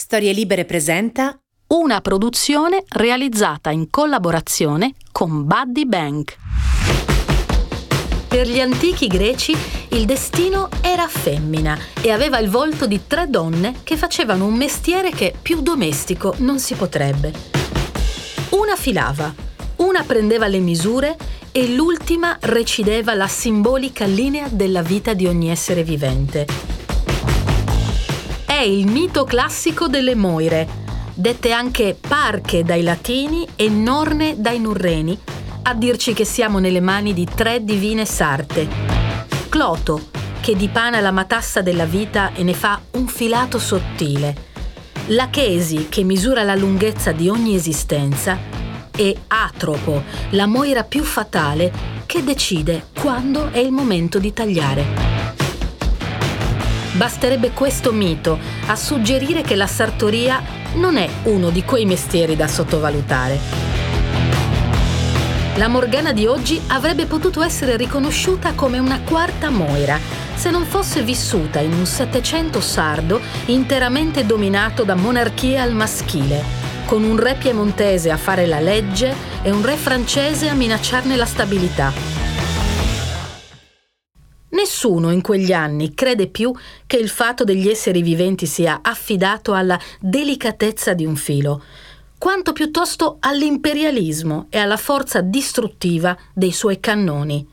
Storie Libere presenta una produzione realizzata in collaborazione con Buddy Bank. Per gli antichi greci il destino era femmina e aveva il volto di tre donne che facevano un mestiere che più domestico non si potrebbe. Una filava, una prendeva le misure e l'ultima recideva la simbolica linea della vita di ogni essere vivente. È il mito classico delle Moire, dette anche parche dai latini e norne dai nurreni, a dirci che siamo nelle mani di tre divine sarte. Cloto, che dipana la matassa della vita e ne fa un filato sottile. La Chesi, che misura la lunghezza di ogni esistenza. E Atropo, la moira più fatale, che decide quando è il momento di tagliare. Basterebbe questo mito a suggerire che la sartoria non è uno di quei mestieri da sottovalutare. La Morgana di oggi avrebbe potuto essere riconosciuta come una quarta Moira se non fosse vissuta in un Settecento sardo interamente dominato da monarchie al maschile, con un re piemontese a fare la legge e un re francese a minacciarne la stabilità. Nessuno in quegli anni crede più che il fatto degli esseri viventi sia affidato alla delicatezza di un filo quanto piuttosto all'imperialismo e alla forza distruttiva dei suoi cannoni.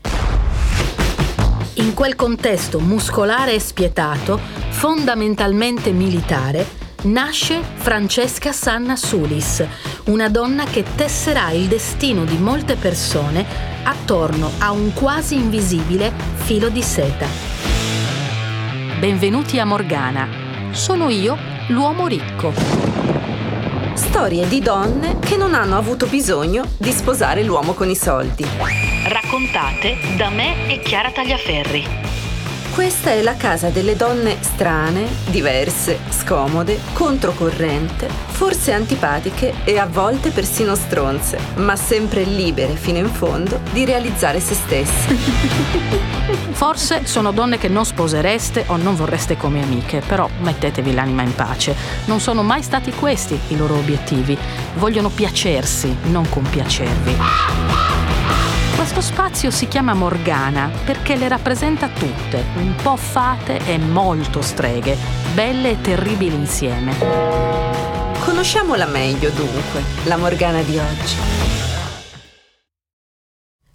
In quel contesto muscolare e spietato, fondamentalmente militare, nasce Francesca Sanna Sulis, una donna che tesserà il destino di molte persone attorno a un quasi invisibile filo di seta. Benvenuti a Morgana. Sono io, l'uomo ricco. Storie di donne che non hanno avuto bisogno di sposare l'uomo con i soldi. Raccontate da me e Chiara Tagliaferri. Questa è la casa delle donne strane, diverse, scomode, controcorrente, forse antipatiche e a volte persino stronze, ma sempre libere fino in fondo di realizzare se stesse. Forse sono donne che non sposereste o non vorreste come amiche, però mettetevi l'anima in pace. Non sono mai stati questi i loro obiettivi. Vogliono piacersi, non compiacervi. Questo spazio si chiama Morgana perché le rappresenta tutte, un po' fate e molto streghe, belle e terribili insieme. Conosciamola meglio dunque, la Morgana di oggi.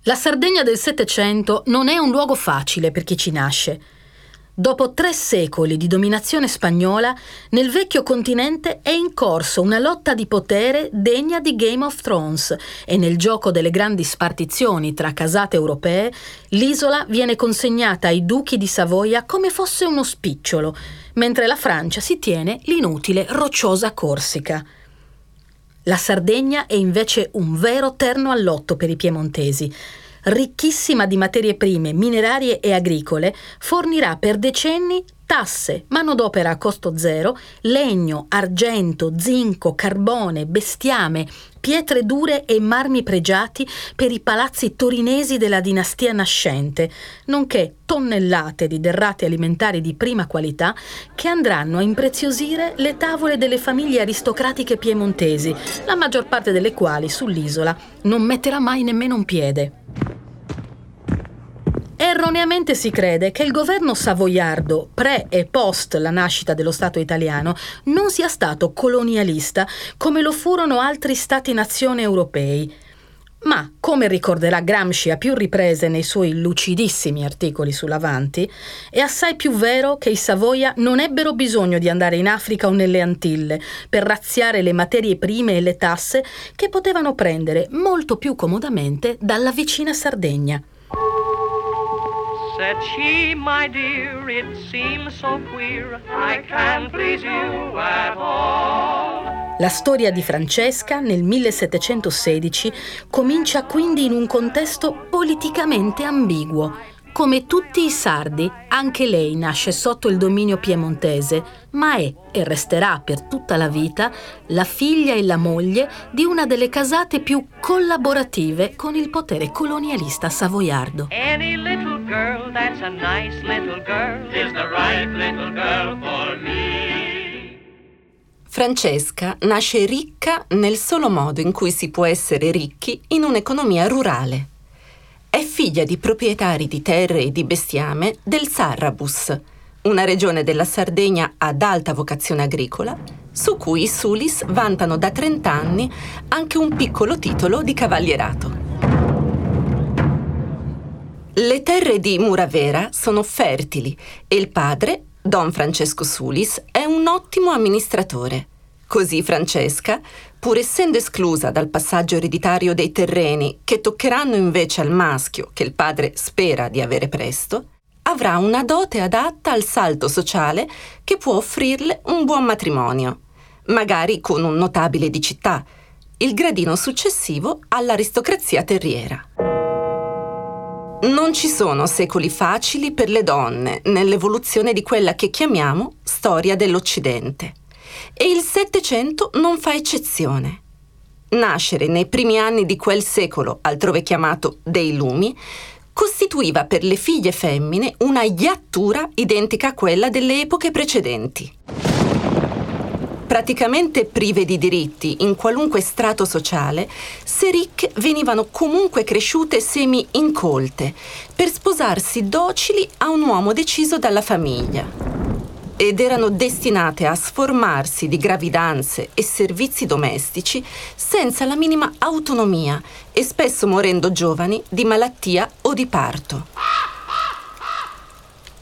La Sardegna del Settecento non è un luogo facile per chi ci nasce. Dopo tre secoli di dominazione spagnola, nel vecchio continente è in corso una lotta di potere degna di Game of Thrones e nel gioco delle grandi spartizioni tra casate europee, l'isola viene consegnata ai duchi di Savoia come fosse uno spicciolo, mentre la Francia si tiene l'inutile rocciosa Corsica. La Sardegna è invece un vero terno all'otto per i piemontesi ricchissima di materie prime minerarie e agricole, fornirà per decenni tasse, manodopera a costo zero, legno, argento, zinco, carbone, bestiame, pietre dure e marmi pregiati per i palazzi torinesi della dinastia nascente, nonché tonnellate di derrate alimentari di prima qualità che andranno a impreziosire le tavole delle famiglie aristocratiche piemontesi, la maggior parte delle quali sull'isola non metterà mai nemmeno un piede. Erroneamente si crede che il governo savoiardo, pre e post la nascita dello Stato italiano, non sia stato colonialista come lo furono altri Stati-nazione europei. Ma, come ricorderà Gramsci a più riprese nei suoi lucidissimi articoli sull'Avanti, è assai più vero che i Savoia non ebbero bisogno di andare in Africa o nelle Antille per razziare le materie prime e le tasse che potevano prendere molto più comodamente dalla vicina Sardegna. Said she, my dear, it seems so queer, I can't please you at all. La storia di Francesca nel 1716 comincia quindi in un contesto politicamente ambiguo. Come tutti i sardi, anche lei nasce sotto il dominio piemontese, ma è e resterà per tutta la vita la figlia e la moglie di una delle casate più collaborative con il potere colonialista savoiardo. Any little girl that's a nice little girl is the right little girl for me. Francesca nasce ricca nel solo modo in cui si può essere ricchi in un'economia rurale. È figlia di proprietari di terre e di bestiame del Sarrabus, una regione della Sardegna ad alta vocazione agricola, su cui i Sulis vantano da 30 anni anche un piccolo titolo di cavalierato. Le terre di Muravera sono fertili e il padre Don Francesco Sulis è un ottimo amministratore. Così Francesca, pur essendo esclusa dal passaggio ereditario dei terreni che toccheranno invece al maschio che il padre spera di avere presto, avrà una dote adatta al salto sociale che può offrirle un buon matrimonio, magari con un notabile di città, il gradino successivo all'aristocrazia terriera. Non ci sono secoli facili per le donne nell'evoluzione di quella che chiamiamo storia dell'Occidente. E il Settecento non fa eccezione. Nascere nei primi anni di quel secolo, altrove chiamato dei lumi, costituiva per le figlie femmine una iattura identica a quella delle epoche precedenti praticamente prive di diritti in qualunque strato sociale, se ricche venivano comunque cresciute semi incolte per sposarsi docili a un uomo deciso dalla famiglia. Ed erano destinate a sformarsi di gravidanze e servizi domestici senza la minima autonomia e spesso morendo giovani di malattia o di parto.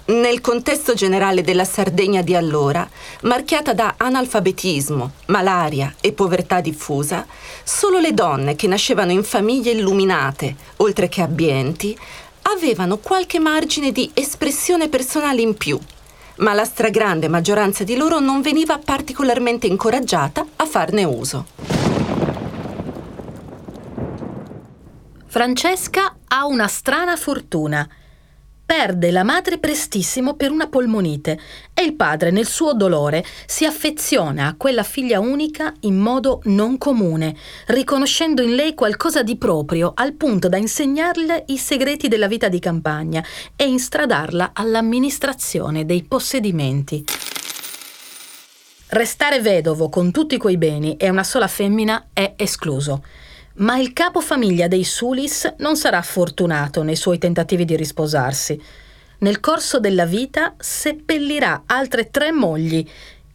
Nel contesto generale della Sardegna di allora, marchiata da analfabetismo, malaria e povertà diffusa, solo le donne che nascevano in famiglie illuminate, oltre che abbienti, avevano qualche margine di espressione personale in più, ma la stragrande maggioranza di loro non veniva particolarmente incoraggiata a farne uso. Francesca ha una strana fortuna perde la madre prestissimo per una polmonite e il padre, nel suo dolore, si affeziona a quella figlia unica in modo non comune, riconoscendo in lei qualcosa di proprio al punto da insegnarle i segreti della vita di campagna e instradarla all'amministrazione dei possedimenti. Restare vedovo con tutti quei beni e una sola femmina è escluso. Ma il capofamiglia dei Sulis non sarà fortunato nei suoi tentativi di risposarsi. Nel corso della vita seppellirà altre tre mogli,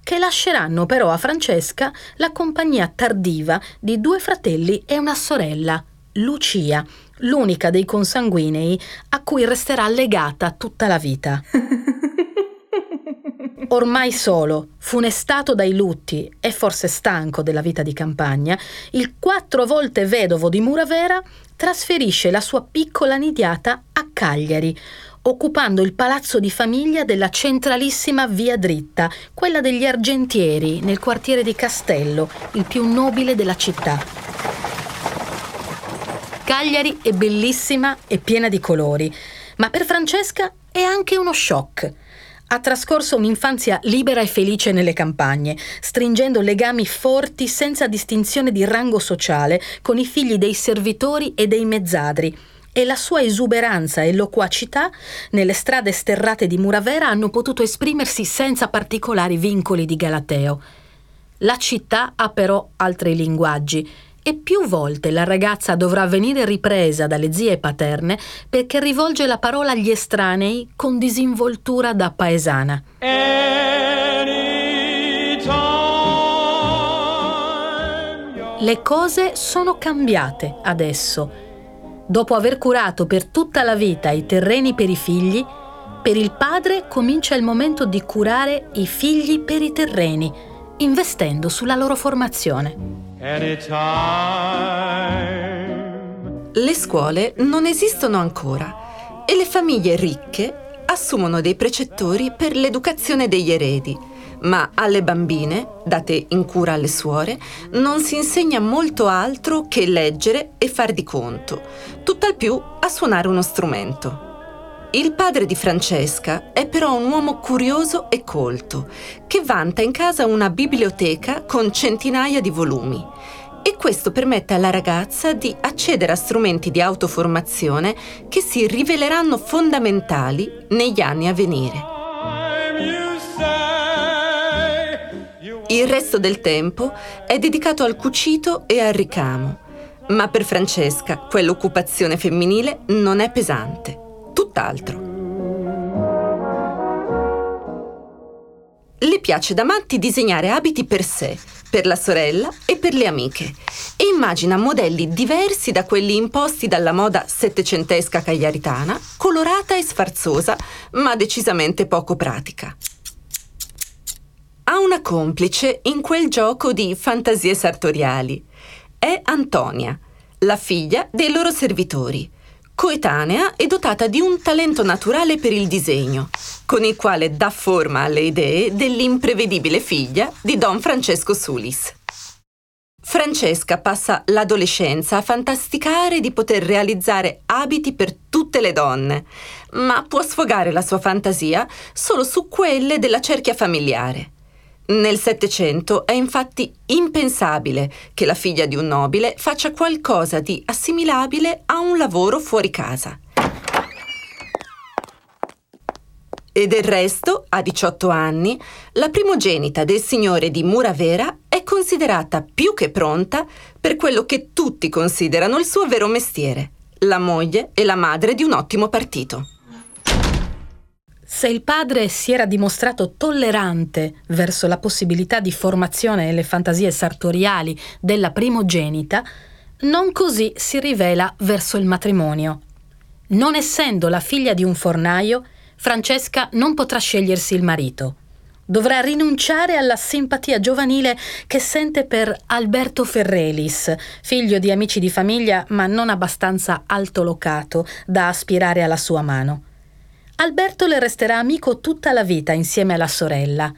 che lasceranno però a Francesca la compagnia tardiva di due fratelli e una sorella, Lucia, l'unica dei consanguinei a cui resterà legata tutta la vita. Ormai solo, funestato dai lutti e forse stanco della vita di campagna, il quattro volte vedovo di Muravera trasferisce la sua piccola nidiata a Cagliari, occupando il palazzo di famiglia della centralissima via dritta, quella degli Argentieri, nel quartiere di Castello, il più nobile della città. Cagliari è bellissima e piena di colori, ma per Francesca è anche uno shock ha trascorso un'infanzia libera e felice nelle campagne, stringendo legami forti senza distinzione di rango sociale con i figli dei servitori e dei mezzadri. E la sua esuberanza e loquacità nelle strade sterrate di Muravera hanno potuto esprimersi senza particolari vincoli di Galateo. La città ha però altri linguaggi e più volte la ragazza dovrà venire ripresa dalle zie paterne perché rivolge la parola agli estranei con disinvoltura da paesana. Le cose sono cambiate adesso. Dopo aver curato per tutta la vita i terreni per i figli, per il padre comincia il momento di curare i figli per i terreni, investendo sulla loro formazione. Le scuole non esistono ancora e le famiglie ricche assumono dei precettori per l'educazione degli eredi, ma alle bambine, date in cura alle suore, non si insegna molto altro che leggere e far di conto, tutt'al più a suonare uno strumento. Il padre di Francesca è però un uomo curioso e colto, che vanta in casa una biblioteca con centinaia di volumi. E questo permette alla ragazza di accedere a strumenti di autoformazione che si riveleranno fondamentali negli anni a venire. Il resto del tempo è dedicato al cucito e al ricamo, ma per Francesca quell'occupazione femminile non è pesante, tutt'altro. Le piace da matti disegnare abiti per sé, per la sorella e per le amiche e immagina modelli diversi da quelli imposti dalla moda settecentesca cagliaritana, colorata e sfarzosa, ma decisamente poco pratica. Ha una complice in quel gioco di fantasie sartoriali. È Antonia, la figlia dei loro servitori coetanea e dotata di un talento naturale per il disegno, con il quale dà forma alle idee dell'imprevedibile figlia di Don Francesco Sulis. Francesca passa l'adolescenza a fantasticare di poter realizzare abiti per tutte le donne, ma può sfogare la sua fantasia solo su quelle della cerchia familiare. Nel Settecento è infatti impensabile che la figlia di un nobile faccia qualcosa di assimilabile a un lavoro fuori casa. E del resto, a 18 anni, la primogenita del signore di Muravera è considerata più che pronta per quello che tutti considerano il suo vero mestiere, la moglie e la madre di un ottimo partito. Se il padre si era dimostrato tollerante verso la possibilità di formazione e le fantasie sartoriali della primogenita, non così si rivela verso il matrimonio. Non essendo la figlia di un fornaio, Francesca non potrà scegliersi il marito. Dovrà rinunciare alla simpatia giovanile che sente per Alberto Ferrelis, figlio di amici di famiglia ma non abbastanza altolocato da aspirare alla sua mano. Alberto le resterà amico tutta la vita insieme alla sorella,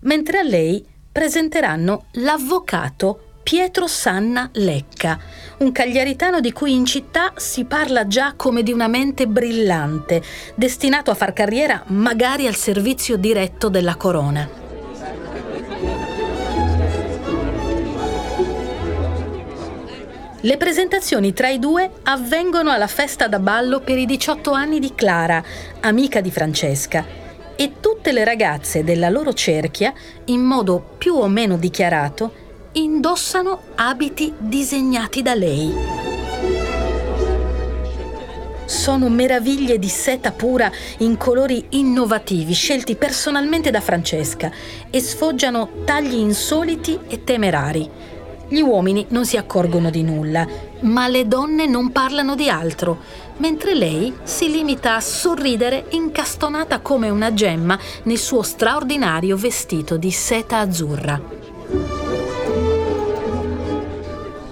mentre a lei presenteranno l'avvocato Pietro Sanna Lecca, un cagliaritano di cui in città si parla già come di una mente brillante, destinato a far carriera magari al servizio diretto della corona. Le presentazioni tra i due avvengono alla festa da ballo per i 18 anni di Clara, amica di Francesca, e tutte le ragazze della loro cerchia, in modo più o meno dichiarato, indossano abiti disegnati da lei. Sono meraviglie di seta pura in colori innovativi scelti personalmente da Francesca e sfoggiano tagli insoliti e temerari gli uomini non si accorgono di nulla, ma le donne non parlano di altro, mentre lei si limita a sorridere incastonata come una gemma nel suo straordinario vestito di seta azzurra.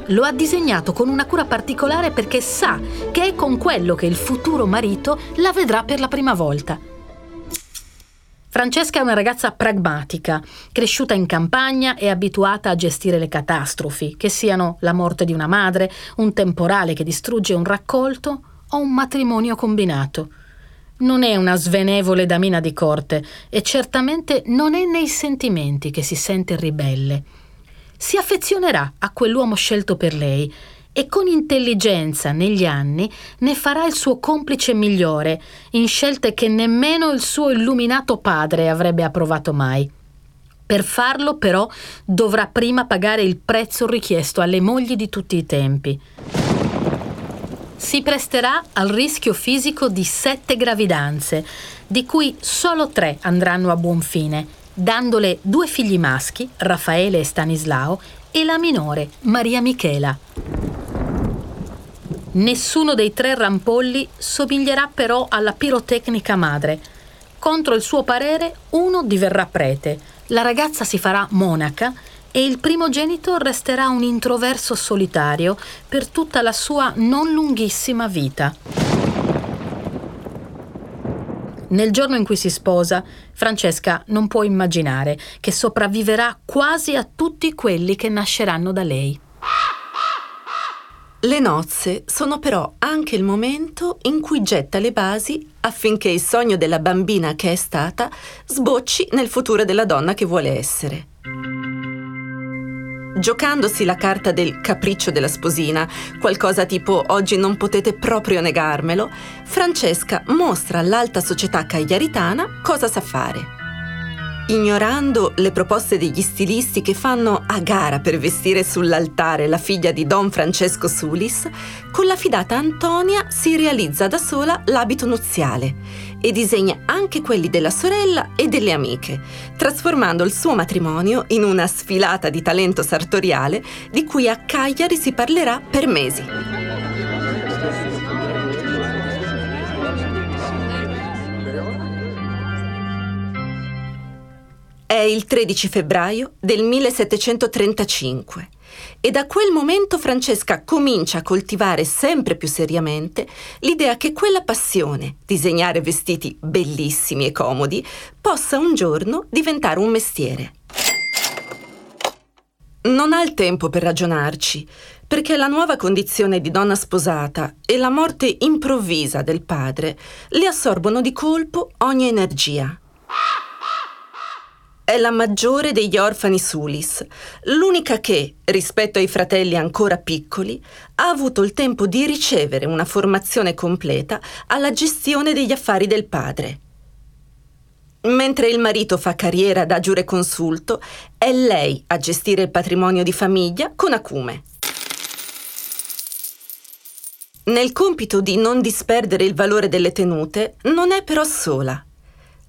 Lo ha disegnato con una cura particolare perché sa che è con quello che il futuro marito la vedrà per la prima volta Francesca è una ragazza pragmatica, cresciuta in campagna e abituata a gestire le catastrofi, che siano la morte di una madre, un temporale che distrugge un raccolto o un matrimonio combinato. Non è una svenevole damina di corte e certamente non è nei sentimenti che si sente ribelle. Si affezionerà a quell'uomo scelto per lei e con intelligenza negli anni ne farà il suo complice migliore in scelte che nemmeno il suo illuminato padre avrebbe approvato mai. Per farlo però dovrà prima pagare il prezzo richiesto alle mogli di tutti i tempi. Si presterà al rischio fisico di sette gravidanze, di cui solo tre andranno a buon fine, dandole due figli maschi, Raffaele e Stanislao, e la minore, Maria Michela. Nessuno dei tre rampolli somiglierà però alla pirotecnica madre. Contro il suo parere, uno diverrà prete, la ragazza si farà monaca e il primogenito resterà un introverso solitario per tutta la sua non lunghissima vita. Nel giorno in cui si sposa, Francesca non può immaginare che sopravviverà quasi a tutti quelli che nasceranno da lei. Le nozze sono però anche il momento in cui getta le basi affinché il sogno della bambina che è stata sbocci nel futuro della donna che vuole essere. Giocandosi la carta del capriccio della sposina, qualcosa tipo oggi non potete proprio negarmelo, Francesca mostra all'alta società cagliaritana cosa sa fare ignorando le proposte degli stilisti che fanno a gara per vestire sull'altare la figlia di Don Francesco Sulis, con la fidata Antonia si realizza da sola l'abito nuziale e disegna anche quelli della sorella e delle amiche, trasformando il suo matrimonio in una sfilata di talento sartoriale di cui a Cagliari si parlerà per mesi. È il 13 febbraio del 1735 e da quel momento Francesca comincia a coltivare sempre più seriamente l'idea che quella passione, disegnare vestiti bellissimi e comodi, possa un giorno diventare un mestiere. Non ha il tempo per ragionarci, perché la nuova condizione di donna sposata e la morte improvvisa del padre le assorbono di colpo ogni energia. È la maggiore degli orfani Sulis, l'unica che, rispetto ai fratelli ancora piccoli, ha avuto il tempo di ricevere una formazione completa alla gestione degli affari del padre. Mentre il marito fa carriera da giureconsulto, è lei a gestire il patrimonio di famiglia con acume. Nel compito di non disperdere il valore delle tenute, non è però sola.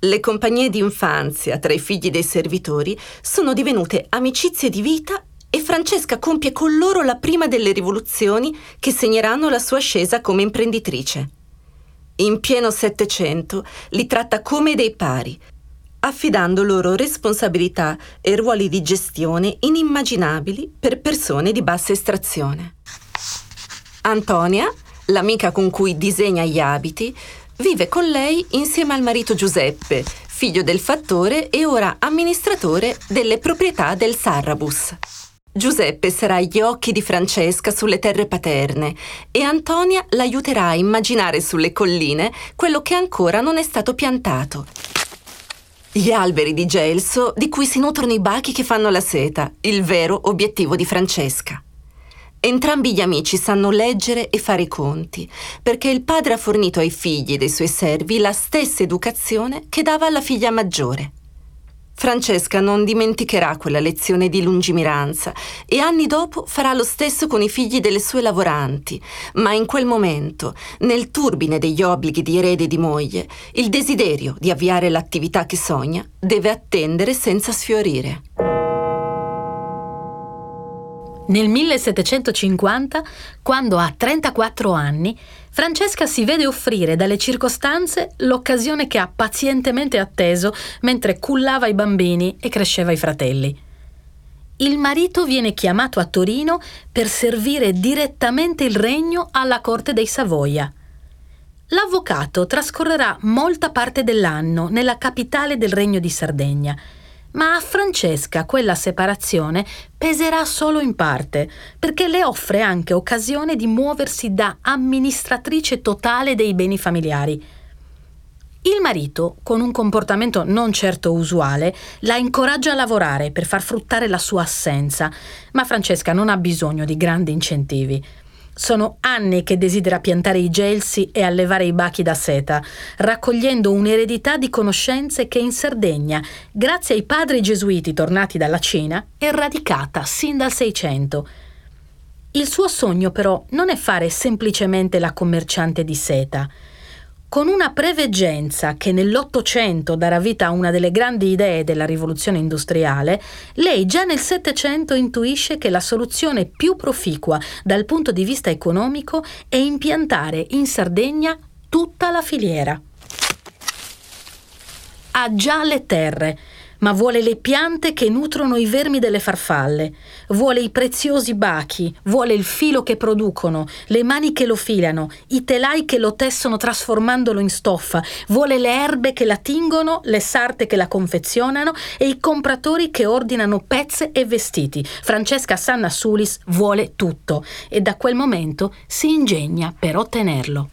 Le compagnie di infanzia tra i figli dei servitori sono divenute amicizie di vita e Francesca compie con loro la prima delle rivoluzioni che segneranno la sua ascesa come imprenditrice. In pieno Settecento li tratta come dei pari, affidando loro responsabilità e ruoli di gestione inimmaginabili per persone di bassa estrazione. Antonia, l'amica con cui disegna gli abiti, Vive con lei insieme al marito Giuseppe, figlio del fattore e ora amministratore delle proprietà del Sarrabus. Giuseppe sarà gli occhi di Francesca sulle terre paterne e Antonia l'aiuterà a immaginare sulle colline quello che ancora non è stato piantato. Gli alberi di gelso di cui si nutrono i bachi che fanno la seta, il vero obiettivo di Francesca. Entrambi gli amici sanno leggere e fare conti, perché il padre ha fornito ai figli dei suoi servi la stessa educazione che dava alla figlia maggiore. Francesca non dimenticherà quella lezione di lungimiranza e anni dopo farà lo stesso con i figli delle sue lavoranti, ma in quel momento, nel turbine degli obblighi di erede e di moglie, il desiderio di avviare l'attività che sogna deve attendere senza sfiorire. Nel 1750, quando ha 34 anni, Francesca si vede offrire dalle circostanze l'occasione che ha pazientemente atteso mentre cullava i bambini e cresceva i fratelli. Il marito viene chiamato a Torino per servire direttamente il regno alla corte dei Savoia. L'avvocato trascorrerà molta parte dell'anno nella capitale del regno di Sardegna ma a Francesca quella separazione peserà solo in parte, perché le offre anche occasione di muoversi da amministratrice totale dei beni familiari. Il marito, con un comportamento non certo usuale, la incoraggia a lavorare per far fruttare la sua assenza, ma Francesca non ha bisogno di grandi incentivi. Sono anni che desidera piantare i gelsi e allevare i bachi da seta, raccogliendo un'eredità di conoscenze che in Sardegna, grazie ai padri gesuiti tornati dalla Cina, è radicata sin dal Seicento. Il suo sogno però non è fare semplicemente la commerciante di seta, con una preveggenza che nell'Ottocento darà vita a una delle grandi idee della rivoluzione industriale, lei già nel Settecento intuisce che la soluzione più proficua dal punto di vista economico è impiantare in Sardegna tutta la filiera. Ha già le terre, ma vuole le piante che nutrono i vermi delle farfalle, vuole i preziosi bachi, vuole il filo che producono, le mani che lo filano, i telai che lo tessono trasformandolo in stoffa, vuole le erbe che la tingono, le sarte che la confezionano e i compratori che ordinano pezze e vestiti. Francesca Sanna Sulis vuole tutto e da quel momento si ingegna per ottenerlo.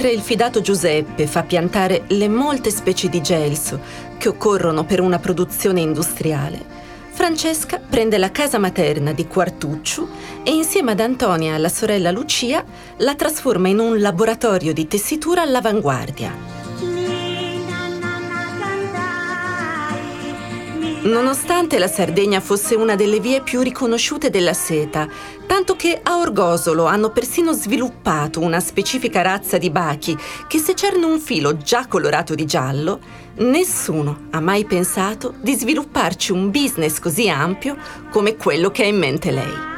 Mentre il fidato Giuseppe fa piantare le molte specie di gelso che occorrono per una produzione industriale, Francesca prende la casa materna di Quartucciu e insieme ad Antonia e alla sorella Lucia la trasforma in un laboratorio di tessitura all'avanguardia. Nonostante la Sardegna fosse una delle vie più riconosciute della seta, tanto che a Orgosolo hanno persino sviluppato una specifica razza di bachi che se c'erano un filo già colorato di giallo, nessuno ha mai pensato di svilupparci un business così ampio come quello che ha in mente lei.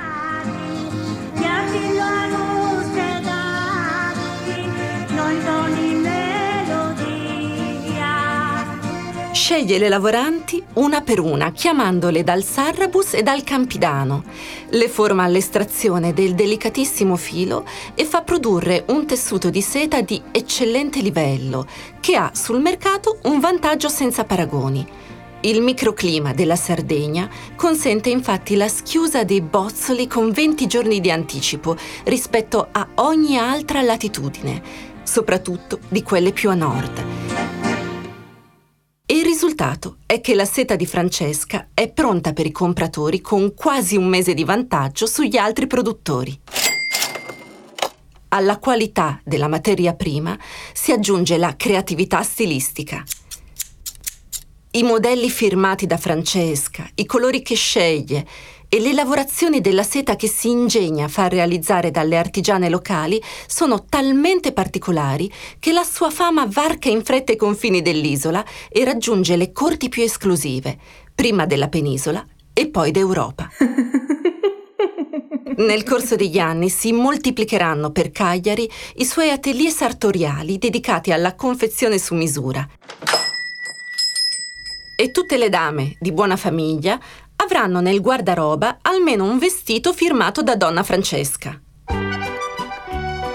Sceglie le lavoranti una per una, chiamandole dal Sarrabus e dal Campidano. Le forma all'estrazione del delicatissimo filo e fa produrre un tessuto di seta di eccellente livello, che ha sul mercato un vantaggio senza paragoni. Il microclima della Sardegna consente infatti la schiusa dei bozzoli con 20 giorni di anticipo rispetto a ogni altra latitudine, soprattutto di quelle più a nord. Risultato è che la seta di Francesca è pronta per i compratori con quasi un mese di vantaggio sugli altri produttori. Alla qualità della materia prima si aggiunge la creatività stilistica. I modelli firmati da Francesca, i colori che sceglie e le lavorazioni della seta che si ingegna a far realizzare dalle artigiane locali sono talmente particolari che la sua fama varca in fretta i confini dell'isola e raggiunge le corti più esclusive, prima della penisola e poi d'Europa. Nel corso degli anni si moltiplicheranno per Cagliari i suoi atelier sartoriali dedicati alla confezione su misura. E tutte le dame di buona famiglia avranno nel guardaroba almeno un vestito firmato da donna Francesca.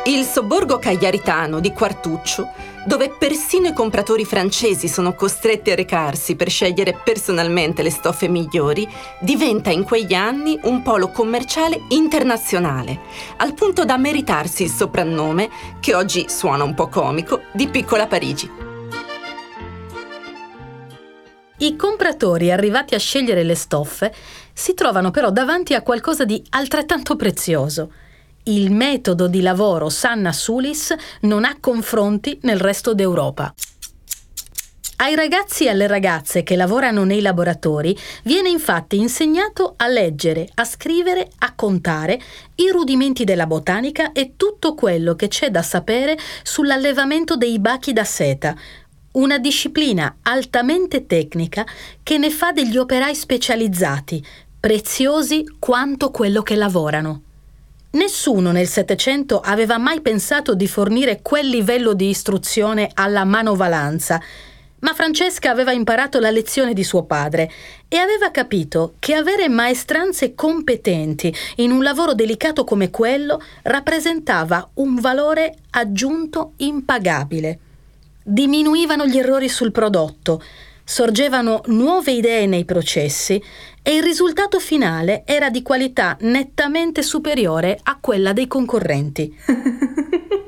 Il sobborgo cagliaritano di Quartuccio, dove persino i compratori francesi sono costretti a recarsi per scegliere personalmente le stoffe migliori, diventa in quegli anni un polo commerciale internazionale, al punto da meritarsi il soprannome, che oggi suona un po' comico, di Piccola Parigi. I compratori arrivati a scegliere le stoffe si trovano però davanti a qualcosa di altrettanto prezioso. Il metodo di lavoro Sanna Sulis non ha confronti nel resto d'Europa. Ai ragazzi e alle ragazze che lavorano nei laboratori viene infatti insegnato a leggere, a scrivere, a contare i rudimenti della botanica e tutto quello che c'è da sapere sull'allevamento dei bachi da seta, una disciplina altamente tecnica che ne fa degli operai specializzati, preziosi quanto quello che lavorano. Nessuno nel Settecento aveva mai pensato di fornire quel livello di istruzione alla manovalanza, ma Francesca aveva imparato la lezione di suo padre e aveva capito che avere maestranze competenti in un lavoro delicato come quello rappresentava un valore aggiunto impagabile diminuivano gli errori sul prodotto, sorgevano nuove idee nei processi e il risultato finale era di qualità nettamente superiore a quella dei concorrenti.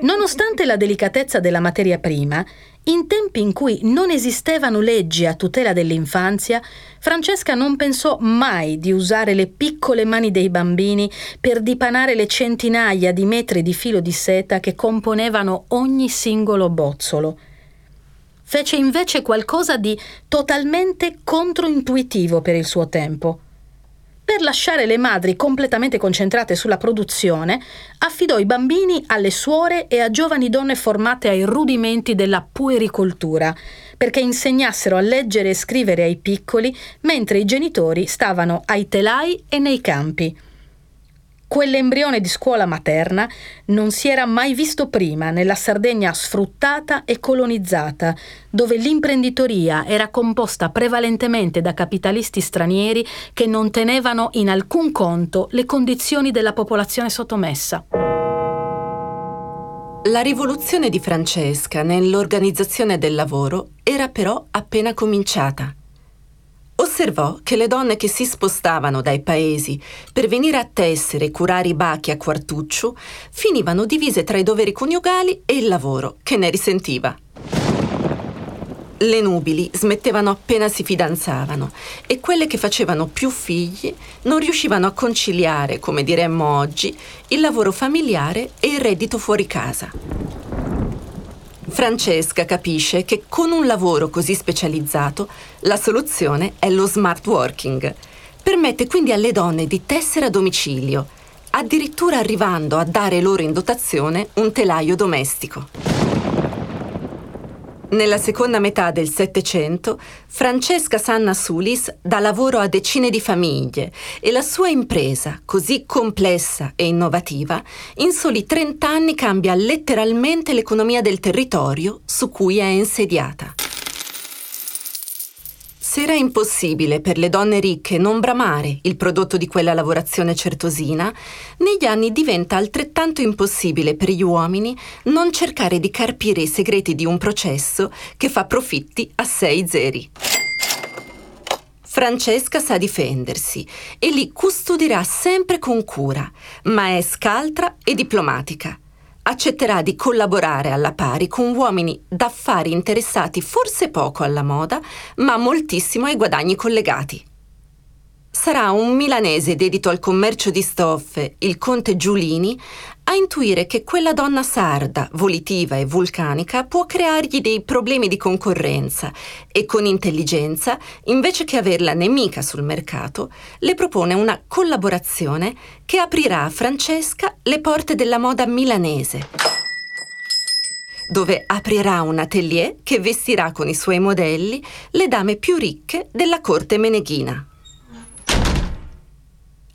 Nonostante la delicatezza della materia prima, in tempi in cui non esistevano leggi a tutela dell'infanzia, Francesca non pensò mai di usare le piccole mani dei bambini per dipanare le centinaia di metri di filo di seta che componevano ogni singolo bozzolo. Fece invece qualcosa di totalmente controintuitivo per il suo tempo. Per lasciare le madri completamente concentrate sulla produzione, affidò i bambini alle suore e a giovani donne formate ai rudimenti della puericoltura, perché insegnassero a leggere e scrivere ai piccoli mentre i genitori stavano ai telai e nei campi. Quell'embrione di scuola materna non si era mai visto prima nella Sardegna sfruttata e colonizzata, dove l'imprenditoria era composta prevalentemente da capitalisti stranieri che non tenevano in alcun conto le condizioni della popolazione sottomessa. La rivoluzione di Francesca nell'organizzazione del lavoro era però appena cominciata osservò che le donne che si spostavano dai paesi per venire a tessere e curare i bachi a quartuccio finivano divise tra i doveri coniugali e il lavoro, che ne risentiva. Le nubili smettevano appena si fidanzavano e quelle che facevano più figli non riuscivano a conciliare, come diremmo oggi, il lavoro familiare e il reddito fuori casa. Francesca capisce che con un lavoro così specializzato la soluzione è lo smart working. Permette quindi alle donne di tessere a domicilio, addirittura arrivando a dare loro in dotazione un telaio domestico. Nella seconda metà del Settecento, Francesca Sanna Sulis dà lavoro a decine di famiglie e la sua impresa, così complessa e innovativa, in soli 30 anni cambia letteralmente l'economia del territorio su cui è insediata. Se era impossibile per le donne ricche non bramare il prodotto di quella lavorazione certosina, negli anni diventa altrettanto impossibile per gli uomini non cercare di carpire i segreti di un processo che fa profitti a sei zeri. Francesca sa difendersi e li custodirà sempre con cura, ma è scaltra e diplomatica accetterà di collaborare alla pari con uomini d'affari interessati forse poco alla moda, ma moltissimo ai guadagni collegati. Sarà un milanese dedito al commercio di stoffe, il conte Giulini, a intuire che quella donna sarda, volitiva e vulcanica può creargli dei problemi di concorrenza e con intelligenza, invece che averla nemica sul mercato, le propone una collaborazione che aprirà a Francesca le porte della moda milanese dove aprirà un atelier che vestirà con i suoi modelli le dame più ricche della corte meneghina.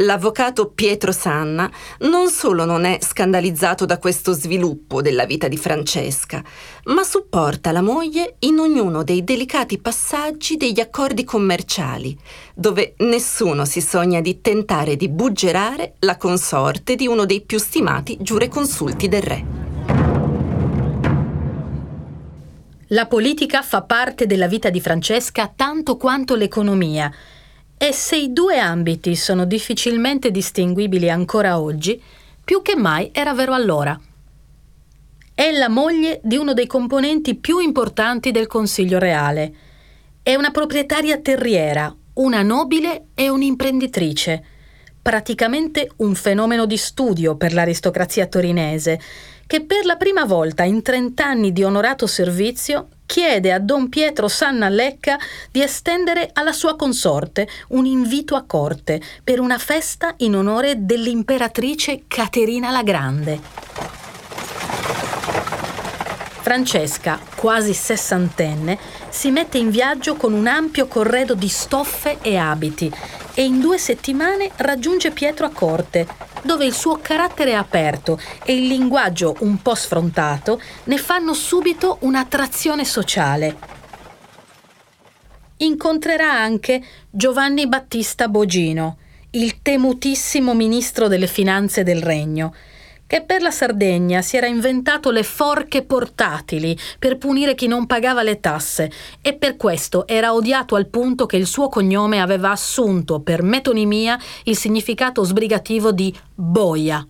L'avvocato Pietro Sanna non solo non è scandalizzato da questo sviluppo della vita di Francesca, ma supporta la moglie in ognuno dei delicati passaggi degli accordi commerciali, dove nessuno si sogna di tentare di buggerare la consorte di uno dei più stimati giureconsulti del re. La politica fa parte della vita di Francesca tanto quanto l'economia e se i due ambiti sono difficilmente distinguibili ancora oggi, più che mai era vero allora. È la moglie di uno dei componenti più importanti del Consiglio reale. È una proprietaria terriera, una nobile e un'imprenditrice, praticamente un fenomeno di studio per l'aristocrazia torinese, che per la prima volta in trent'anni di onorato servizio chiede a Don Pietro Sanna Lecca di estendere alla sua consorte un invito a corte per una festa in onore dell'imperatrice Caterina la Grande. Francesca, quasi sessantenne, si mette in viaggio con un ampio corredo di stoffe e abiti e in due settimane raggiunge Pietro a corte, dove il suo carattere aperto e il linguaggio un po' sfrontato ne fanno subito un'attrazione sociale. Incontrerà anche Giovanni Battista Bogino, il temutissimo ministro delle finanze del regno, che per la Sardegna si era inventato le forche portatili per punire chi non pagava le tasse e per questo era odiato al punto che il suo cognome aveva assunto per metonimia il significato sbrigativo di boia.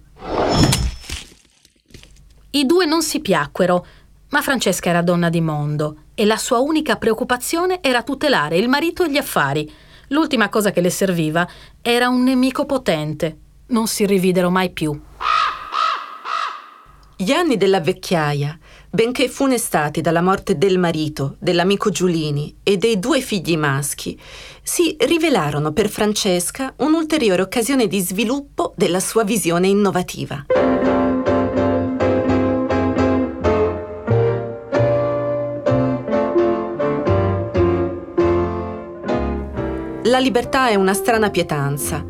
I due non si piacquero, ma Francesca era donna di mondo e la sua unica preoccupazione era tutelare il marito e gli affari. L'ultima cosa che le serviva era un nemico potente. Non si rividero mai più. Gli anni della vecchiaia, benché funestati dalla morte del marito, dell'amico Giulini e dei due figli maschi, si rivelarono per Francesca un'ulteriore occasione di sviluppo della sua visione innovativa. La libertà è una strana pietanza.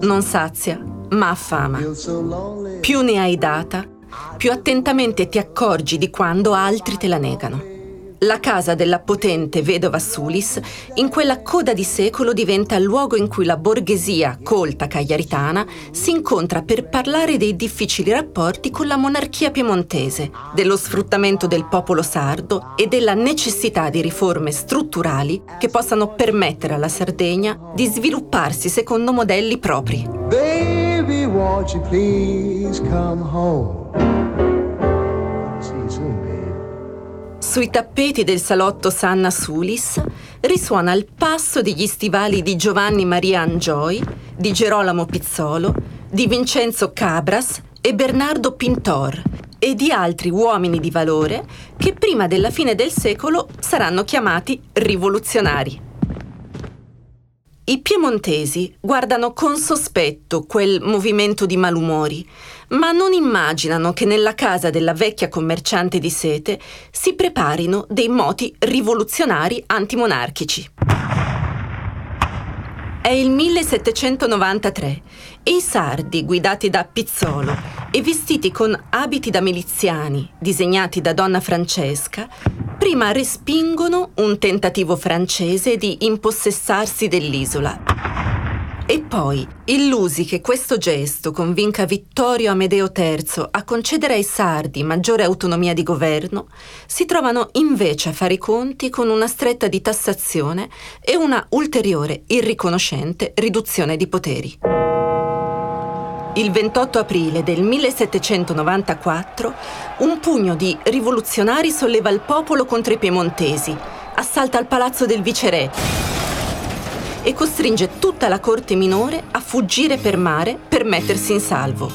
Non sazia, ma affama. Più ne hai data, più attentamente ti accorgi di quando altri te la negano. La casa della potente vedova Sulis, in quella coda di secolo, diventa il luogo in cui la borghesia colta cagliaritana si incontra per parlare dei difficili rapporti con la monarchia piemontese, dello sfruttamento del popolo sardo e della necessità di riforme strutturali che possano permettere alla Sardegna di svilupparsi secondo modelli propri. Won't you please come home? Sui tappeti del salotto Sanna Sulis risuona il passo degli stivali di Giovanni Maria Angioi, di Gerolamo Pizzolo, di Vincenzo Cabras e Bernardo Pintor e di altri uomini di valore che prima della fine del secolo saranno chiamati rivoluzionari. I piemontesi guardano con sospetto quel movimento di malumori, ma non immaginano che nella casa della vecchia commerciante di sete si preparino dei moti rivoluzionari antimonarchici. È il 1793 e i sardi, guidati da Pizzolo e vestiti con abiti da miliziani disegnati da donna Francesca, prima respingono un tentativo francese di impossessarsi dell'isola. E poi, illusi che questo gesto convinca Vittorio Amedeo III a concedere ai sardi maggiore autonomia di governo, si trovano invece a fare i conti con una stretta di tassazione e una ulteriore irriconoscente riduzione di poteri. Il 28 aprile del 1794 un pugno di rivoluzionari solleva il popolo contro i piemontesi, assalta il palazzo del viceré e costringe tutta la corte minore a fuggire per mare per mettersi in salvo.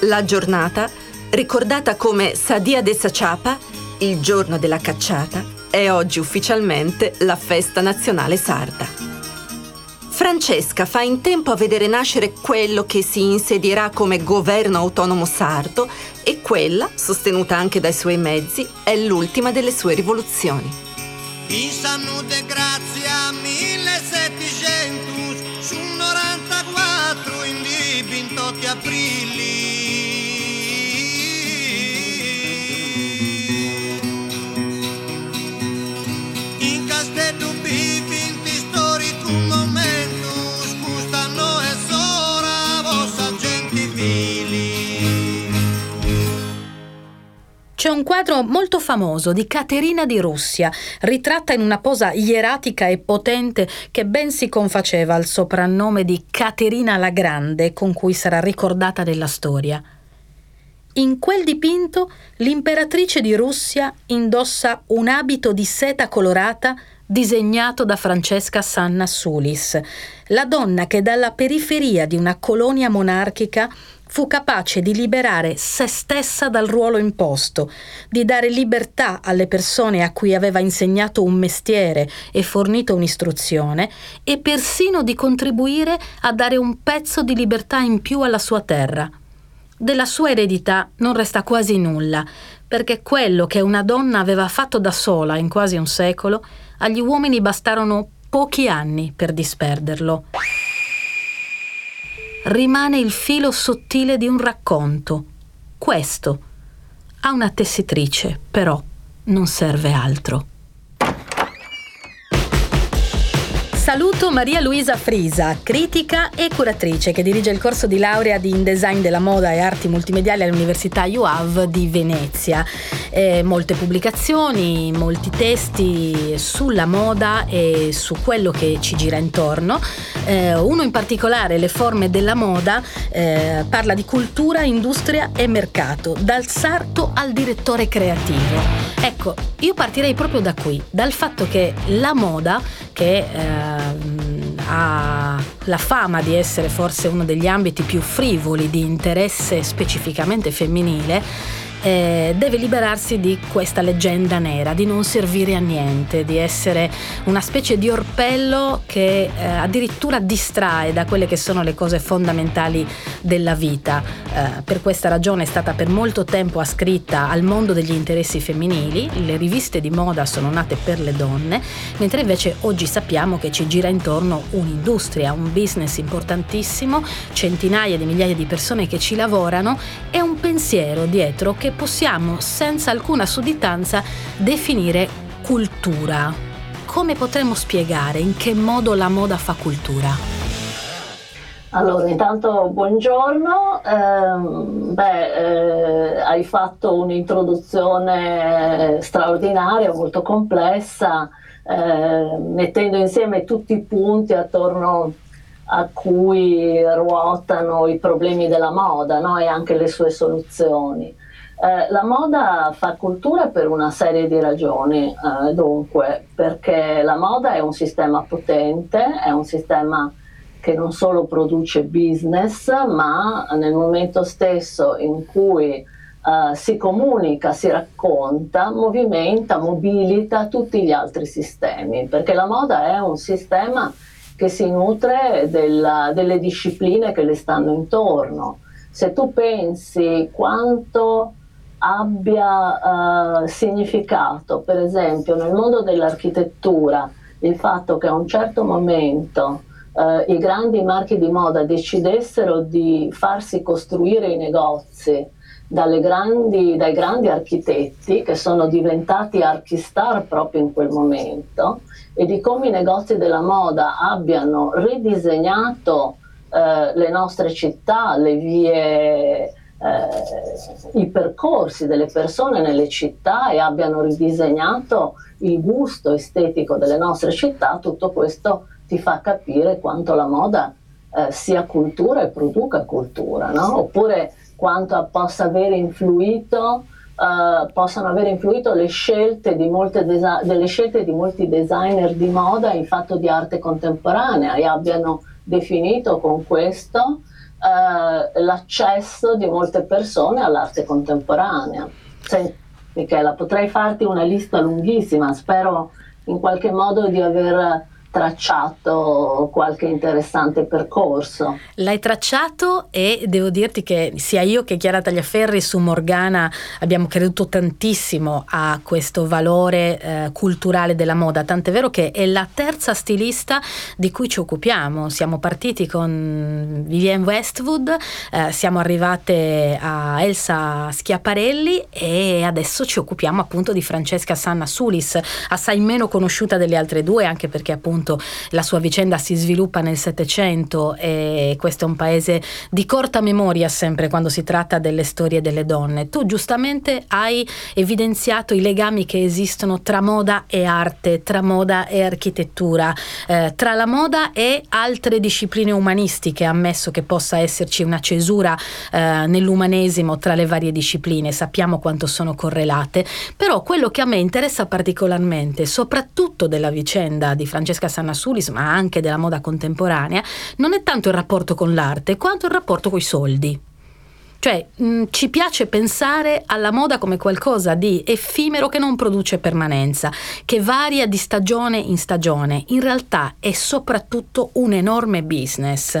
La giornata, ricordata come Sadia de Saciapa, il giorno della cacciata, è oggi ufficialmente la festa nazionale sarda. Francesca fa in tempo a vedere nascere quello che si insedierà come governo autonomo sardo e quella, sostenuta anche dai suoi mezzi, è l'ultima delle sue rivoluzioni. In salute grazie a 1700 su 94 in 28 aprile C'è un quadro molto famoso di Caterina di Russia, ritratta in una posa ieratica e potente che ben si confaceva al soprannome di Caterina la Grande con cui sarà ricordata nella storia. In quel dipinto l'imperatrice di Russia indossa un abito di seta colorata disegnato da Francesca Sanna Sulis, la donna che dalla periferia di una colonia monarchica fu capace di liberare se stessa dal ruolo imposto, di dare libertà alle persone a cui aveva insegnato un mestiere e fornito un'istruzione e persino di contribuire a dare un pezzo di libertà in più alla sua terra. Della sua eredità non resta quasi nulla, perché quello che una donna aveva fatto da sola in quasi un secolo, agli uomini bastarono pochi anni per disperderlo rimane il filo sottile di un racconto. Questo. A una tessitrice, però, non serve altro. Saluto Maria Luisa Frisa, critica e curatrice che dirige il corso di laurea di InDesign della moda e arti multimediali all'Università UAV di Venezia. Eh, molte pubblicazioni, molti testi sulla moda e su quello che ci gira intorno. Eh, uno in particolare, Le forme della moda, eh, parla di cultura, industria e mercato, dal sarto al direttore creativo. Ecco, io partirei proprio da qui, dal fatto che la moda, che eh, ha la fama di essere forse uno degli ambiti più frivoli di interesse specificamente femminile, eh, deve liberarsi di questa leggenda nera, di non servire a niente, di essere una specie di orpello che eh, addirittura distrae da quelle che sono le cose fondamentali della vita. Eh, per questa ragione è stata per molto tempo ascritta al mondo degli interessi femminili, le riviste di moda sono nate per le donne, mentre invece oggi sappiamo che ci gira intorno un'industria, un business importantissimo, centinaia di migliaia di persone che ci lavorano e un pensiero dietro che possiamo senza alcuna sudditanza definire cultura. Come potremmo spiegare in che modo la moda fa cultura? Allora, intanto buongiorno, eh, beh, eh, hai fatto un'introduzione straordinaria, molto complessa, eh, mettendo insieme tutti i punti attorno a cui ruotano i problemi della moda no? e anche le sue soluzioni. Eh, la moda fa cultura per una serie di ragioni, eh, dunque, perché la moda è un sistema potente, è un sistema che non solo produce business, ma nel momento stesso in cui Uh, si comunica, si racconta, movimenta, mobilita tutti gli altri sistemi, perché la moda è un sistema che si nutre della, delle discipline che le stanno intorno. Se tu pensi quanto abbia uh, significato, per esempio, nel mondo dell'architettura, il fatto che a un certo momento uh, i grandi marchi di moda decidessero di farsi costruire i negozi grandi, dai grandi architetti che sono diventati archistar proprio in quel momento e di come i negozi della moda abbiano ridisegnato uh, le nostre città, le vie eh, i percorsi delle persone nelle città e abbiano ridisegnato il gusto estetico delle nostre città, tutto questo ti fa capire quanto la moda eh, sia cultura e produca cultura, no? oppure quanto possa aver influito Uh, possano aver influito le scelte di molte delle scelte di molti designer di moda in fatto di arte contemporanea e abbiano definito con questo eh, l'accesso di molte persone all'arte contemporanea. Senti, Michela, potrei farti una lista lunghissima, spero in qualche modo di aver tracciato qualche interessante percorso. L'hai tracciato e devo dirti che sia io che Chiara Tagliaferri su Morgana abbiamo creduto tantissimo a questo valore eh, culturale della moda, tant'è vero che è la terza stilista di cui ci occupiamo. Siamo partiti con Vivienne Westwood, eh, siamo arrivate a Elsa Schiaparelli e adesso ci occupiamo appunto di Francesca Sanna Sulis, assai meno conosciuta delle altre due anche perché appunto appunto la sua vicenda si sviluppa nel Settecento e questo è un paese di corta memoria sempre quando si tratta delle storie delle donne. Tu giustamente hai evidenziato i legami che esistono tra moda e arte, tra moda e architettura, eh, tra la moda e altre discipline umanistiche, ammesso che possa esserci una cesura eh, nell'umanesimo tra le varie discipline, sappiamo quanto sono correlate, però quello che a me interessa particolarmente, soprattutto della vicenda di Francesca Sanna Sulis, ma anche della moda contemporanea, non è tanto il rapporto con l'arte quanto il rapporto con i soldi. Cioè mh, mm, ci piace pensare alla moda come qualcosa di effimero che non produce permanenza, che varia di stagione in stagione. In realtà è soprattutto un enorme business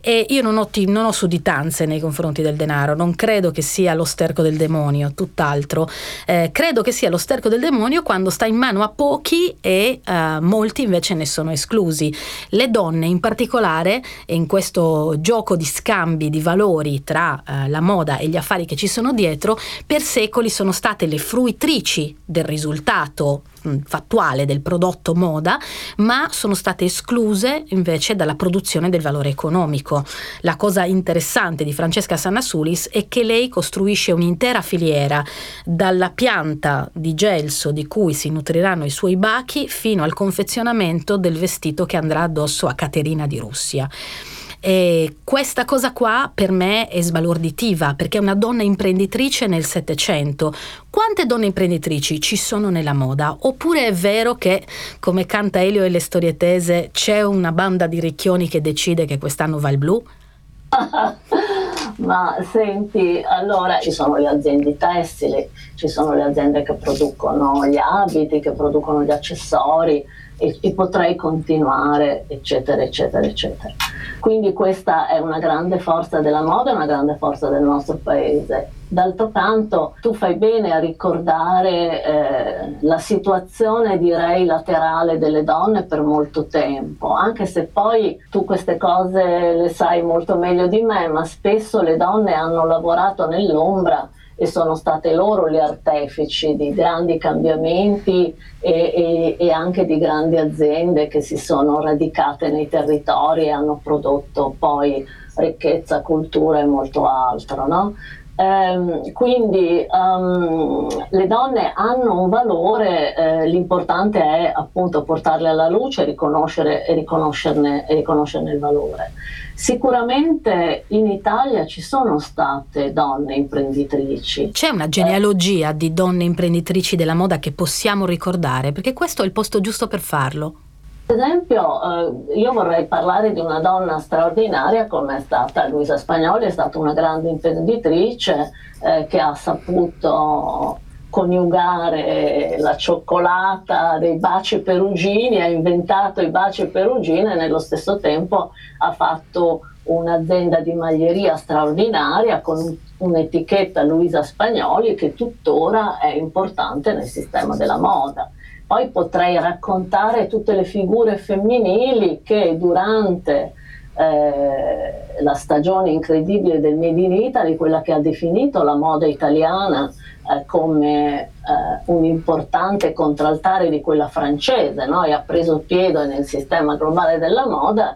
e io non ho, t- non ho sudditanze nei confronti del denaro, non credo che sia lo sterco del demonio, tutt'altro. Eh, credo che sia lo sterco del demonio quando sta in mano a pochi e uh, molti invece ne sono esclusi. Le donne in particolare, in questo gioco di scambi di valori tra uh, la moda e gli affari che ci sono dietro, per secoli sono state le fruitrici del risultato mm, fattuale del prodotto moda, ma sono state escluse invece dalla produzione del valore economico. La cosa interessante di Francesca Sannasulis è che lei costruisce un'intera filiera dalla pianta di gelso di cui si nutriranno i suoi bachi fino al confezionamento del vestito che andrà addosso a Caterina di Russia. E questa cosa qua per me è sbalorditiva perché è una donna imprenditrice nel Settecento. Quante donne imprenditrici ci sono nella moda? Oppure è vero che, come canta Elio e le storie tese, c'è una banda di ricchioni che decide che quest'anno va il blu? Ma senti, allora ci sono le aziende tessili, ci sono le aziende che producono gli abiti, che producono gli accessori e, e potrei continuare, eccetera, eccetera, eccetera. Quindi questa è una grande forza della moda, una grande forza del nostro paese. D'altro canto tu fai bene a ricordare eh, la situazione direi laterale delle donne per molto tempo, anche se poi tu queste cose le sai molto meglio di me, ma spesso le donne hanno lavorato nell'ombra e sono state loro le artefici di grandi cambiamenti e, e, e, anche di grandi aziende che si sono radicate nei territori e hanno prodotto poi ricchezza, cultura e molto altro. No? Um, quindi um, le donne hanno un valore, eh, l'importante è appunto portarle alla luce riconoscere, e riconoscerne, e riconoscerne il valore. Sicuramente in Italia ci sono state donne imprenditrici. C'è una genealogia eh. di donne imprenditrici della moda che possiamo ricordare, perché questo è il posto giusto per farlo. Per esempio, eh, io vorrei parlare di una donna straordinaria come è stata Luisa Spagnoli, è stata una grande imprenditrice eh, che ha saputo coniugare la cioccolata dei baci perugini, ha inventato i baci perugini e nello stesso tempo ha fatto un'azienda di maglieria straordinaria con un'etichetta Luisa Spagnoli che tuttora è importante nel sistema della moda. Poi potrei raccontare tutte le figure femminili che durante eh, la stagione incredibile del Made in Italy, quella che ha definito la moda italiana eh, come eh, un importante contraltare di quella francese no? e ha preso piede nel sistema globale della moda,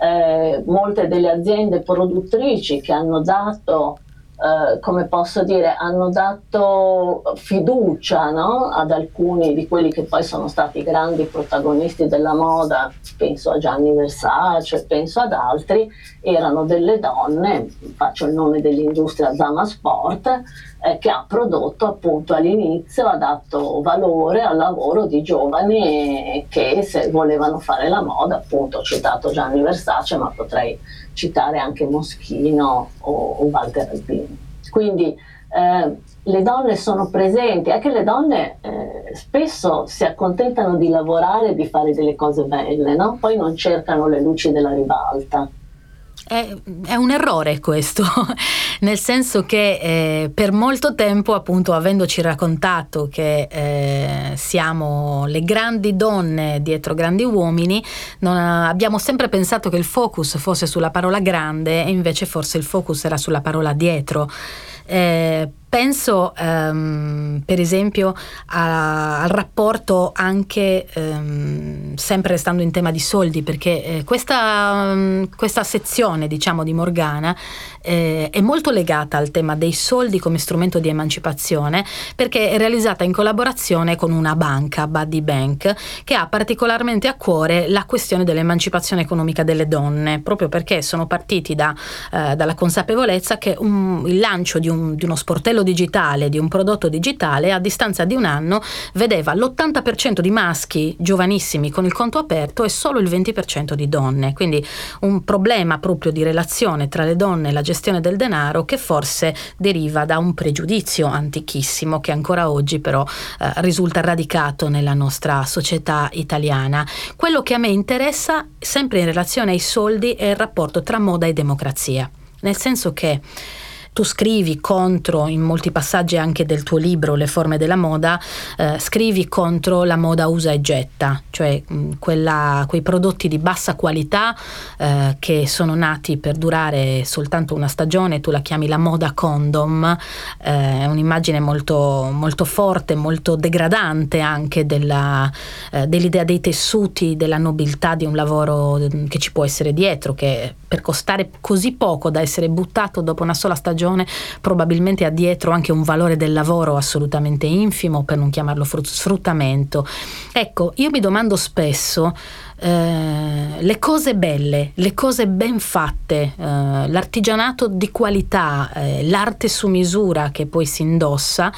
eh, molte delle aziende produttrici che hanno dato Uh, come posso dire, hanno dato fiducia no? ad alcuni di quelli che poi sono stati grandi protagonisti della moda, penso a Gianni Versace, penso ad altri, erano delle donne, faccio il nome dell'industria Zama Sport, eh, che ha prodotto appunto all'inizio, ha dato valore al lavoro di giovani che se volevano fare la moda, appunto ho citato Gianni Versace, ma potrei citare anche Moschino o, o Walter Alpini. Quindi eh, le donne sono presenti, anche le donne eh, spesso si accontentano di lavorare e di fare delle cose belle, no? poi non cercano le luci della ribalta. È, è, un errore questo, nel senso che eh, per molto tempo, appunto, avendoci raccontato che eh, siamo le grandi donne dietro grandi uomini, ha, abbiamo sempre pensato che il focus fosse sulla parola grande e invece forse il focus era sulla parola dietro. Eh, Penso um, per esempio a, al rapporto anche, um, sempre restando in tema di soldi, perché eh, questa, um, questa, sezione diciamo, di Morgana eh, è molto legata al tema dei soldi come strumento di emancipazione, perché è realizzata in collaborazione con una banca, Buddy Bank, che ha particolarmente a cuore la questione dell'emancipazione economica delle donne, proprio perché sono partiti da, eh, dalla consapevolezza che un, il lancio di, un, di uno sportello modello digitale di un prodotto digitale a distanza di un anno vedeva l'80% di maschi giovanissimi con il conto aperto e solo il 20% di donne. Quindi un problema proprio di relazione tra le donne e la gestione del denaro che forse deriva da un pregiudizio antichissimo che ancora oggi però eh, risulta radicato nella nostra società italiana. Quello che a me interessa, sempre in relazione ai soldi, è il rapporto tra moda e democrazia. Nel senso che tu scrivi contro, in molti passaggi anche del tuo libro Le forme della moda, eh, scrivi contro la moda usa e getta, cioè mh, quella, quei prodotti di bassa qualità eh, che sono nati per durare soltanto una stagione, tu la chiami la moda condom, eh, è un'immagine molto, molto forte, molto degradante anche della, eh, dell'idea dei tessuti, della nobiltà di un lavoro che ci può essere dietro, che per costare così poco da essere buttato dopo una sola stagione stagione probabilmente ha dietro anche un valore del lavoro assolutamente infimo, per non chiamarlo sfruttamento. Ecco, io mi domando spesso eh, le cose belle, le cose ben fatte, eh, l'artigianato di qualità, eh, l'arte su misura che poi si indossa,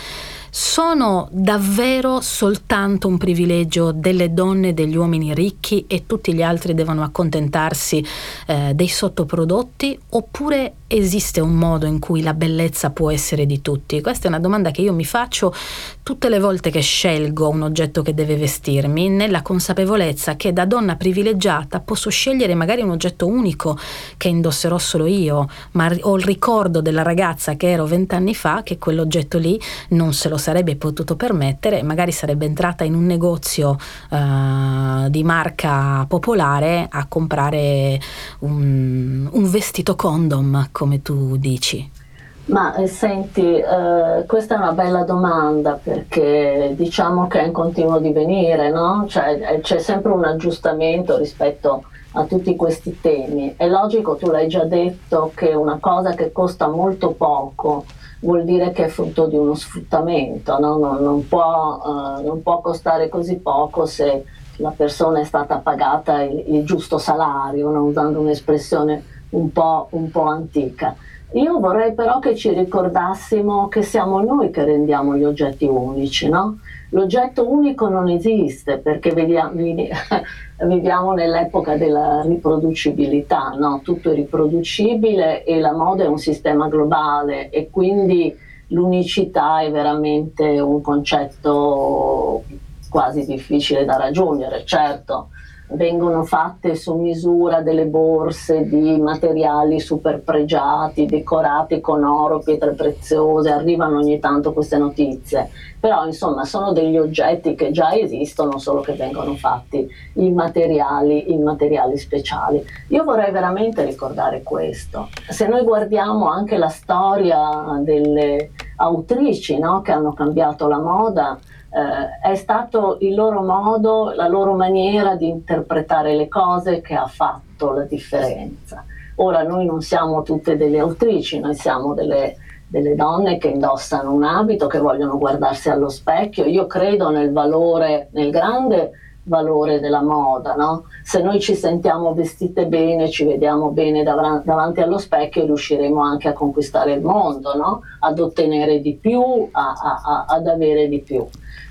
sono davvero soltanto un privilegio delle donne e degli uomini ricchi e tutti gli altri devono accontentarsi eh, dei sottoprodotti oppure esiste un modo in cui la bellezza può essere di tutti? Questa è una domanda che io mi faccio tutte le volte che scelgo un oggetto che deve vestirmi, nella consapevolezza che da donna privilegiata posso scegliere magari un oggetto unico che indosserò solo io, ma ho il ricordo della ragazza che ero vent'anni fa che quell'oggetto lì non se lo sarebbe potuto permettere, magari sarebbe entrata in un negozio uh, di marca popolare a comprare un, un vestito condom come tu dici? Ma eh, senti, eh, questa è una bella domanda perché diciamo che è in continuo divenire, no? Cioè, eh, c'è sempre un aggiustamento rispetto a tutti questi temi. È logico, tu l'hai già detto, che una cosa che costa molto poco vuol dire che è frutto di uno sfruttamento, no? non, non, può, uh, non, può, costare così poco se la persona è stata pagata il, il giusto salario, no? usando un'espressione un po', un po' antica. Io vorrei però che ci ricordassimo che siamo noi che rendiamo gli oggetti unici, no? L'oggetto unico non esiste perché viviamo, nell'epoca della riproducibilità, no? Tutto è riproducibile e la moda è un sistema globale e quindi l'unicità è veramente un concetto quasi difficile da raggiungere, certo vengono fatte su misura delle borse di materiali super pregiati, decorati con oro, pietre preziose, arrivano ogni tanto queste notizie, però insomma sono degli oggetti che già esistono, solo che vengono fatti in materiali, in materiali speciali. Io vorrei veramente ricordare questo. Se noi guardiamo anche la storia delle autrici no, che hanno cambiato la moda, eh, è stato il loro modo, la loro maniera di interpretare le cose che ha fatto la differenza. Ora noi non siamo tutte delle autrici, noi siamo delle, delle donne che indossano un abito, che vogliono guardarsi allo specchio. Io credo nel valore, nel grande valore della moda, no? Se noi ci sentiamo vestite bene, ci vediamo bene dav- davanti allo specchio, riusciremo anche a conquistare il mondo, no? Ad ottenere di più, a, a, a, ad avere di più.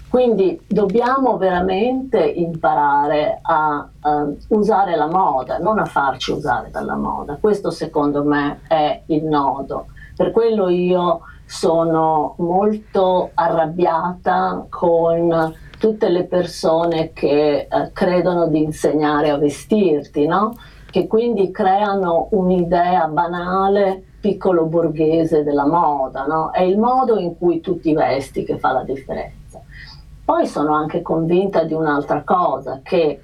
Quindi dobbiamo veramente imparare a uh, usare la moda, non a farci usare dalla moda. Questo secondo me è il nodo. Per quello io sono molto arrabbiata con tutte le persone che uh, credono di insegnare a vestirti, no? che quindi creano un'idea banale piccolo borghese della moda, no? è il modo in cui tu ti vesti che fa la differenza. Poi sono anche convinta di un'altra cosa, che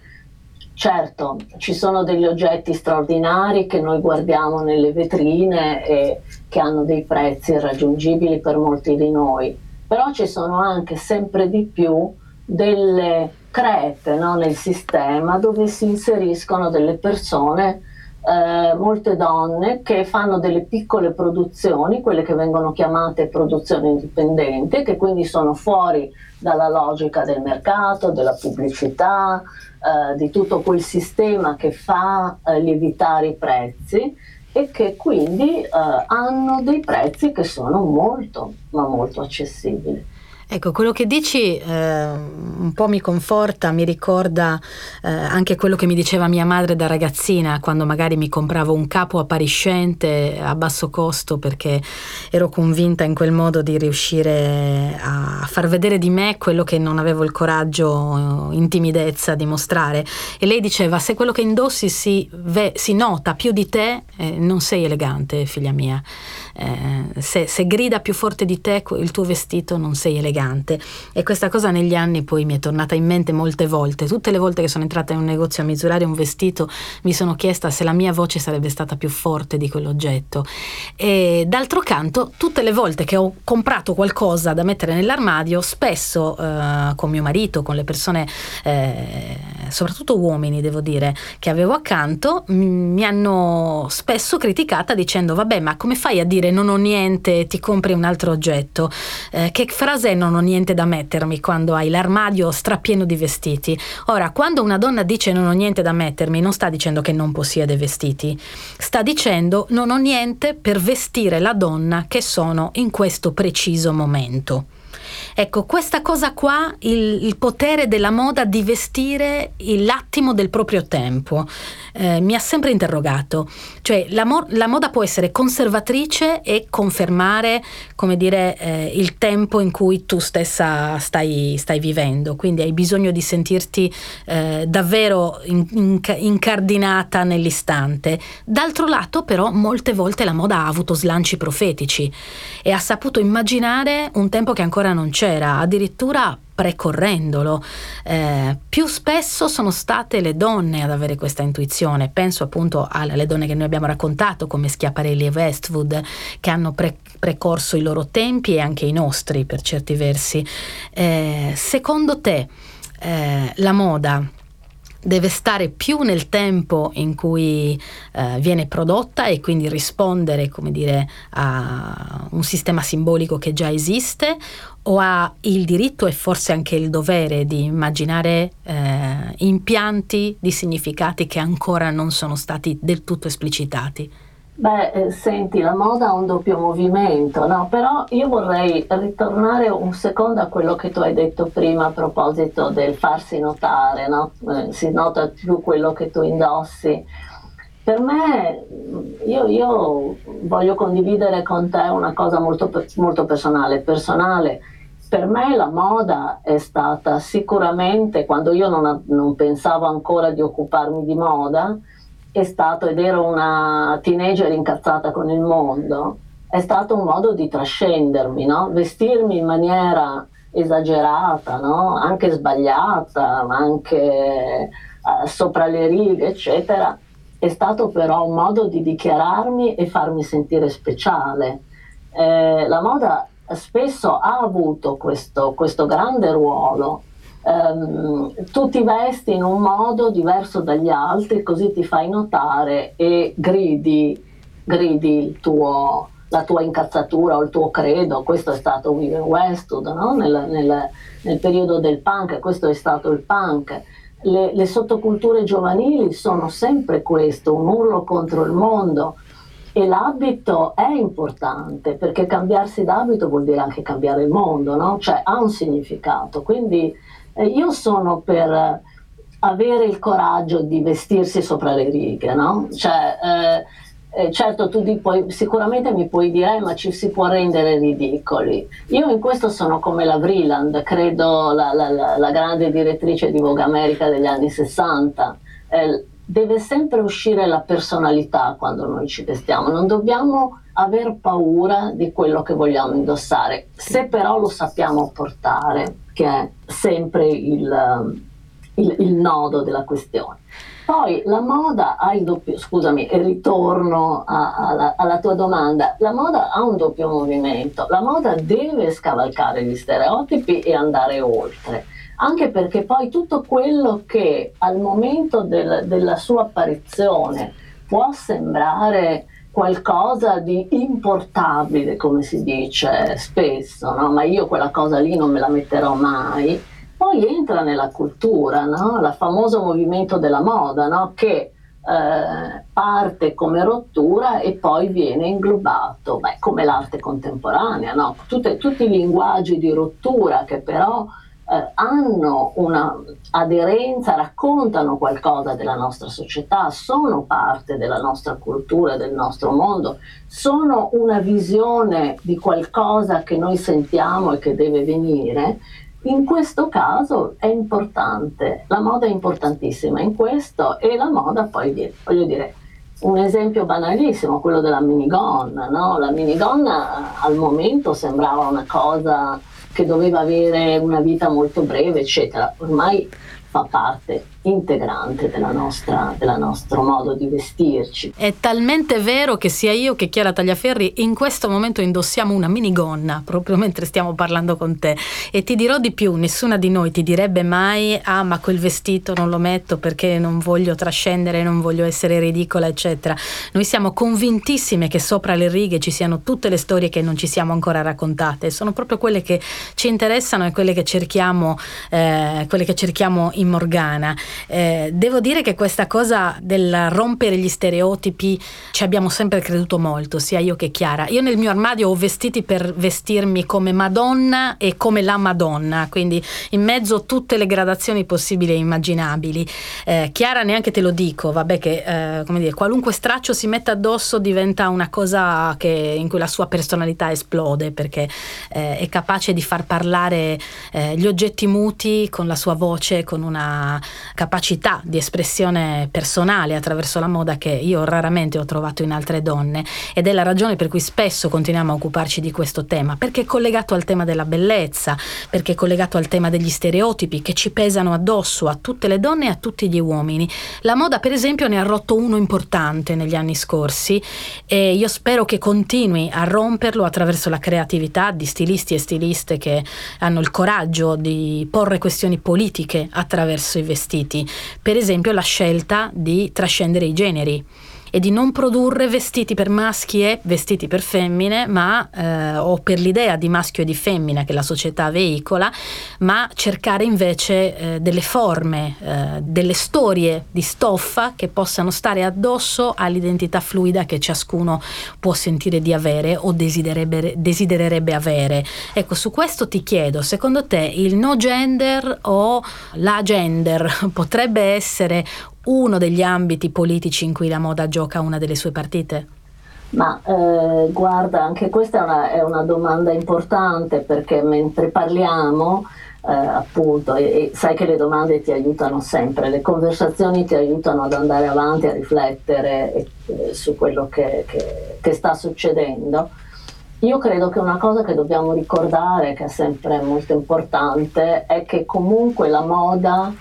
certo ci sono degli oggetti straordinari che noi guardiamo nelle vetrine e che hanno dei prezzi irraggiungibili per molti di noi, però ci sono anche sempre di più delle crepe no, nel sistema dove si inseriscono delle persone eh, molte donne che fanno delle piccole produzioni, quelle che vengono chiamate produzioni indipendenti, che quindi sono fuori dalla logica del mercato, della pubblicità, eh, di tutto quel sistema che fa eh, lievitare i prezzi e che quindi eh, hanno dei prezzi che sono molto, ma molto accessibili. Ecco, quello che dici eh, un po' mi conforta, mi ricorda eh, anche quello che mi diceva mia madre da ragazzina quando magari mi compravo un capo appariscente a basso costo perché ero convinta in quel modo di riuscire a far vedere di me quello che non avevo il coraggio, in timidezza di mostrare. E lei diceva: Se quello che indossi si, ve- si nota più di te, eh, non sei elegante, figlia mia. Eh, se, se grida più forte di te il tuo vestito, non sei elegante e questa cosa negli anni poi mi è tornata in mente molte volte. Tutte le volte che sono entrata in un negozio a misurare un vestito mi sono chiesta se la mia voce sarebbe stata più forte di quell'oggetto. E d'altro canto, tutte le volte che ho comprato qualcosa da mettere nell'armadio, spesso eh, con mio marito, con le persone, eh, soprattutto uomini devo dire, che avevo accanto, mi hanno spesso criticata dicendo vabbè ma come fai a dire non ho niente, ti compri un altro oggetto? Eh, che frase è non ho niente da mettermi quando hai l'armadio strappieno di vestiti. Ora, quando una donna dice non ho niente da mettermi, non sta dicendo che non possiede vestiti, sta dicendo non ho niente per vestire la donna che sono in questo preciso momento. Ecco, questa cosa qua, il, il potere della moda di vestire l'attimo del proprio tempo, eh, mi ha sempre interrogato. Cioè, la, mo- la, moda può essere conservatrice e confermare, come dire, eh, il tempo in cui tu stessa stai, stai, vivendo. Quindi hai bisogno di sentirti eh, davvero in, in, incardinata nell'istante. D'altro lato, però, molte volte la moda ha avuto slanci profetici e ha saputo immaginare un tempo che ancora non c'è c'era, addirittura precorrendolo. Eh, più spesso sono state le donne ad avere questa intuizione. Penso appunto alle donne che noi abbiamo raccontato, come Schiaparelli e Westwood, che hanno pre- precorso i loro tempi e anche i nostri per certi versi. Eh, secondo te eh, la moda deve stare più nel tempo in cui eh, viene prodotta e quindi rispondere, come dire, a un sistema simbolico che già esiste o ha il diritto e forse anche il dovere di immaginare eh, impianti di significati che ancora non sono stati del tutto esplicitati? Beh, eh, senti, la moda ha un doppio movimento, no? Però io vorrei ritornare un secondo a quello che tu hai detto prima a proposito del farsi notare, no? Eh, si nota più quello che tu indossi. Per me, io, io voglio condividere con te una cosa molto, molto personale, personale. Per me la moda è stata sicuramente, quando io non, non pensavo ancora di occuparmi di moda, è stato, ed ero una teenager incazzata con il mondo, è stato un modo di trascendermi, no? vestirmi in maniera esagerata, no? anche sbagliata, anche eh, sopra le righe, eccetera, è stato però un modo di dichiararmi e farmi sentire speciale. Eh, la moda spesso ha avuto questo, questo grande ruolo Um, tu ti vesti in un modo diverso dagli altri, così ti fai notare e gridi, gridi tuo, la tua incazzatura o il tuo credo. Questo è stato Vivian Westwood no? nel, nel, nel, periodo del punk, questo è stato il punk. Le, le sottoculture giovanili sono sempre questo, un urlo contro il mondo. E l'abito è importante perché cambiarsi d'abito vuol dire anche cambiare il mondo, no? cioè ha un significato. Quindi eh, io sono per avere il coraggio di vestirsi sopra le righe, no? Cioè, eh, eh, certo, tu puoi, sicuramente mi puoi dire, eh, ma ci si può rendere ridicoli. Io in questo sono come la Vreeland, credo la, la, la, la grande direttrice di Vogue America degli anni 60. Eh, deve sempre uscire la personalità quando noi ci vestiamo, non dobbiamo aver paura di quello che vogliamo indossare, se però lo sappiamo portare che è sempre il, il, il nodo della questione. Poi la moda ha il doppio, scusami, ritorno a, alla, alla, tua domanda, la moda ha un doppio movimento, la moda deve scavalcare gli stereotipi e andare oltre, anche perché poi tutto quello che al momento del, della sua apparizione può sembrare qualcosa di importabile, come si dice spesso, no? ma io quella cosa lì non me la metterò mai. Poi entra nella cultura, no? il famoso movimento della moda, no? che eh, parte come rottura e poi viene inglobato, Beh, come l'arte contemporanea, Tutte, tutti i linguaggi di rottura che però eh, hanno un'aderenza, raccontano qualcosa della nostra società, sono parte della nostra cultura, del nostro mondo, sono una visione di qualcosa che noi sentiamo e che deve venire, in questo caso è importante, la moda è importantissima in questo e la moda poi, voglio dire, un esempio banalissimo, quello della minigonna, no? la minigonna al momento sembrava una cosa che doveva avere una vita molto breve, eccetera. Ormai fa parte integrante della nostra, del nostro modo di vestirci. È talmente vero che sia io che Chiara Tagliaferri in questo momento indossiamo una minigonna proprio mentre stiamo parlando con te e ti dirò di più, nessuna di noi ti direbbe mai ah ma quel vestito non lo metto perché non voglio trascendere, non voglio essere ridicola eccetera. Noi siamo convintissime che sopra le righe ci siano tutte le storie che non ci siamo ancora raccontate, sono proprio quelle che ci interessano e quelle che cerchiamo, eh, quelle che cerchiamo in Morgana. Eh, devo dire che questa cosa del rompere gli stereotipi ci abbiamo sempre creduto molto, sia io che Chiara. Io nel mio armadio ho vestiti per vestirmi come Madonna e come la Madonna, quindi in mezzo tutte le gradazioni possibili e immaginabili. Eh, Chiara neanche te lo dico, vabbè che eh, come dire, qualunque straccio si mette addosso diventa una cosa che, in cui la sua personalità esplode perché eh, è capace di far parlare eh, gli oggetti muti con la sua voce, con una capacità di espressione personale attraverso la moda che io raramente ho trovato in altre donne ed è la ragione per cui spesso continuiamo a occuparci di questo tema, perché è collegato al tema della bellezza, perché è collegato al tema degli stereotipi che ci pesano addosso a tutte le donne e a tutti gli uomini. La moda per esempio ne ha rotto uno importante negli anni scorsi e io spero che continui a romperlo attraverso la creatività di stilisti e stiliste che hanno il coraggio di porre questioni politiche attraverso i vestiti, per esempio la scelta di trascendere i generi e di non produrre vestiti per maschi e vestiti per femmine, ma eh, o per l'idea di maschio e di femmina che la società veicola, ma cercare invece eh, delle forme, eh, delle storie di stoffa che possano stare addosso all'identità fluida che ciascuno può sentire di avere o desidererebbe, desidererebbe avere. Ecco, su questo ti chiedo, secondo te il no gender o la gender potrebbe essere uno degli ambiti politici in cui la moda gioca una delle sue partite? Ma eh, guarda, anche questa è una, è una, domanda importante perché mentre parliamo, eh, appunto, e, e, sai che le domande ti aiutano sempre, le conversazioni ti aiutano ad andare avanti, a riflettere eh, su quello che, che, che sta succedendo. Io credo che una cosa che dobbiamo ricordare, che è sempre molto importante, è che comunque la moda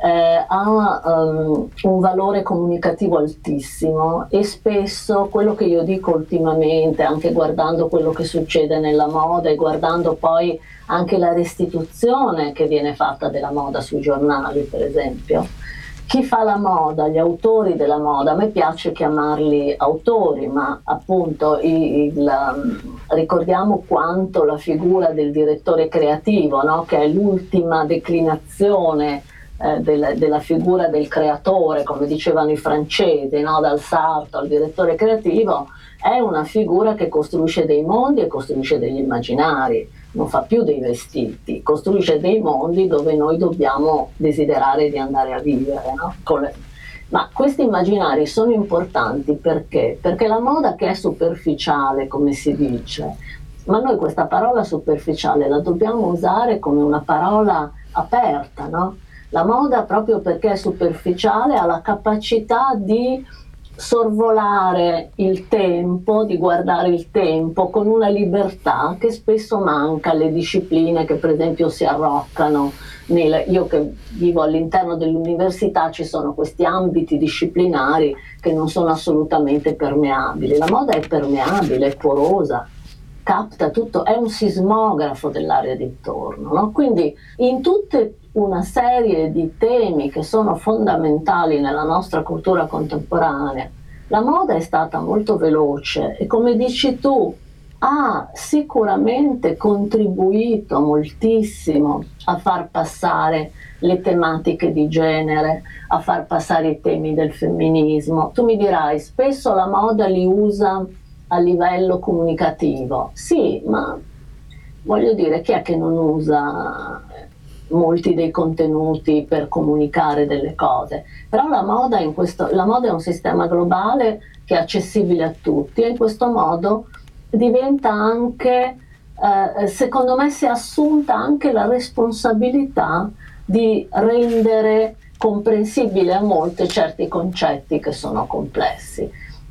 eh, ha um, un valore comunicativo altissimo e spesso quello che io dico ultimamente, anche guardando quello che succede nella moda e guardando poi anche la restituzione che viene fatta della moda sui giornali, per esempio, chi fa la moda, gli autori della moda, a me piace chiamarli autori, ma appunto il, il, um, ricordiamo quanto la figura del direttore creativo, no? che è l'ultima declinazione eh, del, della figura del creatore, come dicevano i francesi, no? dal sarto al direttore creativo, è una figura che costruisce dei mondi e costruisce degli immaginari, non fa più dei vestiti, costruisce dei mondi dove noi dobbiamo desiderare di andare a vivere. No? Le... Ma questi immaginari sono importanti perché? Perché la moda che è superficiale, come si dice, ma noi questa parola superficiale la dobbiamo usare come una parola aperta, no? La moda, proprio perché è superficiale, ha la capacità di sorvolare il tempo, di guardare il tempo con una libertà che spesso manca alle discipline che per esempio si arroccano. Nel, io che vivo all'interno dell'università ci sono questi ambiti disciplinari che non sono assolutamente permeabili. La moda è permeabile, è porosa, capta tutto, è un sismografo dell'area di intorno. No? Quindi in tutte una serie di temi che sono fondamentali nella nostra cultura contemporanea, la moda è stata molto veloce e come dici tu ha sicuramente contribuito moltissimo a far passare le tematiche di genere, a far passare i temi del femminismo. Tu mi dirai, spesso la moda li usa a livello comunicativo. Sì, ma voglio dire, chi è che non usa molti dei contenuti per comunicare delle cose. Però la moda, questo, la moda è un sistema globale che è accessibile a tutti e in questo modo diventa anche, eh, secondo me, si è assunta anche la responsabilità di rendere comprensibile a molti certi concetti che sono complessi.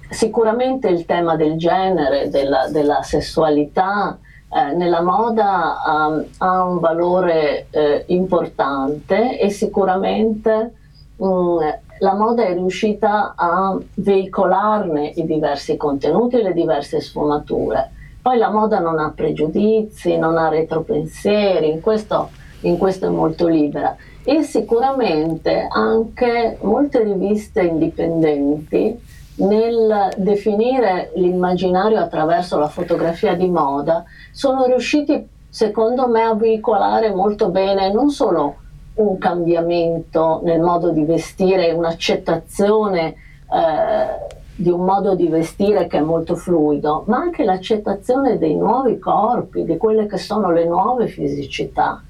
Sicuramente il tema del genere, della, della sessualità, eh, nella moda um, ha un valore eh, importante e sicuramente mh, mm, la moda è riuscita a veicolarne i diversi contenuti e le diverse sfumature. Poi la moda non ha pregiudizi, non ha retropensieri, in questo, in questo è molto libera. E sicuramente anche molte riviste indipendenti nel definire l'immaginario attraverso la fotografia di moda sono riusciti secondo me a veicolare molto bene non solo un cambiamento nel modo di vestire, un'accettazione eh, di un modo di vestire che è molto fluido, ma anche l'accettazione dei nuovi corpi, di quelle che sono le nuove fisicità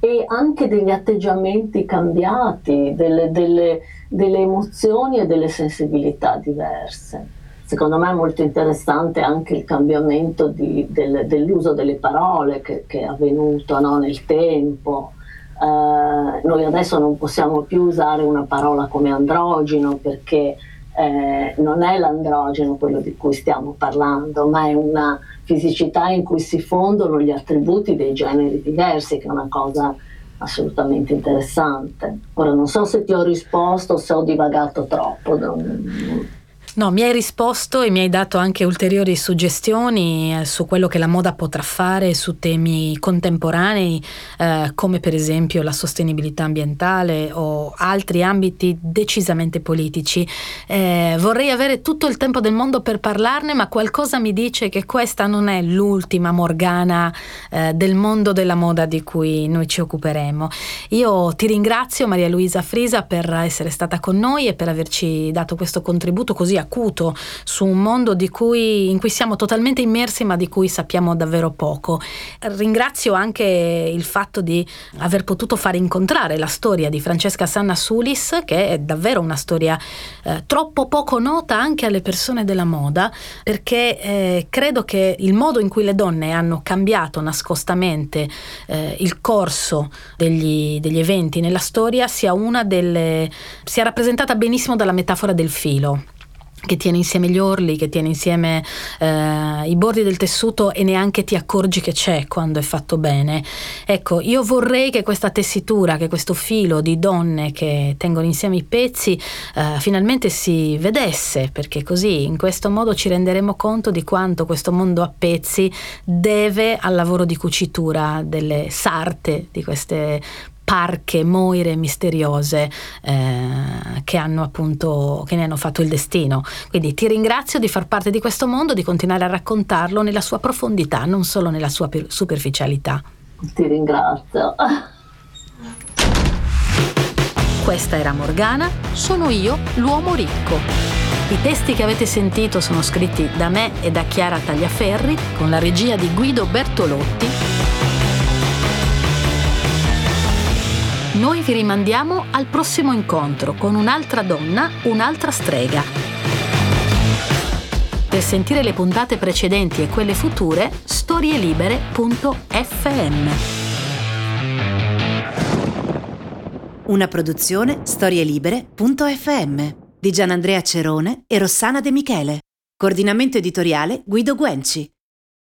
e anche degli atteggiamenti cambiati, delle, delle, delle emozioni e delle sensibilità diverse. Secondo me è molto interessante anche il cambiamento di, del, dell'uso delle parole che, che è avvenuto no, nel tempo. Uh, noi adesso non possiamo più usare una parola come androgeno perché eh, non è l'androgeno quello di cui stiamo parlando, ma è una fisicità in cui si fondono gli attributi dei generi diversi, che è una cosa assolutamente interessante. Ora non so se ti ho risposto, se ho divagato troppo. Non, No, mi hai risposto e mi hai dato anche ulteriori suggestioni eh, su quello che la moda potrà fare su temi contemporanei, eh, come per esempio la sostenibilità ambientale o altri ambiti decisamente politici. Eh, vorrei avere tutto il tempo del mondo per parlarne, ma qualcosa mi dice che questa non è l'ultima Morgana eh, del mondo della moda di cui noi ci occuperemo. Io ti ringrazio, Maria Luisa Frisa, per essere stata con noi e per averci dato questo contributo così acuto su un mondo cui, in cui siamo totalmente immersi ma di cui sappiamo davvero poco. Ringrazio anche il fatto di aver potuto fare incontrare la storia di Francesca Sanna Sulis, che è davvero una storia eh, troppo poco nota anche alle persone della moda, perché eh, credo che il modo in cui le donne hanno cambiato nascostamente eh, il corso degli, degli eventi nella storia sia una delle sia rappresentata benissimo dalla metafora del filo che tiene insieme gli orli, che tiene insieme eh, i bordi del tessuto e neanche ti accorgi che c'è quando è fatto bene. Ecco, io vorrei che questa tessitura, che questo filo di donne che tengono insieme i pezzi eh, finalmente si vedesse, perché così in questo modo ci renderemo conto di quanto questo mondo a pezzi deve al lavoro di cucitura delle sarte di queste parche, moire misteriose eh, che hanno appunto che ne hanno fatto il destino. Quindi ti ringrazio di far parte di questo mondo, di continuare a raccontarlo nella sua profondità, non solo nella sua per- superficialità. Ti ringrazio. Questa era Morgana, sono io, l'uomo ricco. I testi che avete sentito sono scritti da me e da Chiara Tagliaferri con la regia di Guido Bertolotti Noi vi rimandiamo al prossimo incontro con un'altra donna, un'altra strega. Per sentire le puntate precedenti e quelle future, storielibere.fm. Una produzione storielibere.fm di Gianandrea Cerone e Rossana De Michele. Coordinamento editoriale Guido Guenci.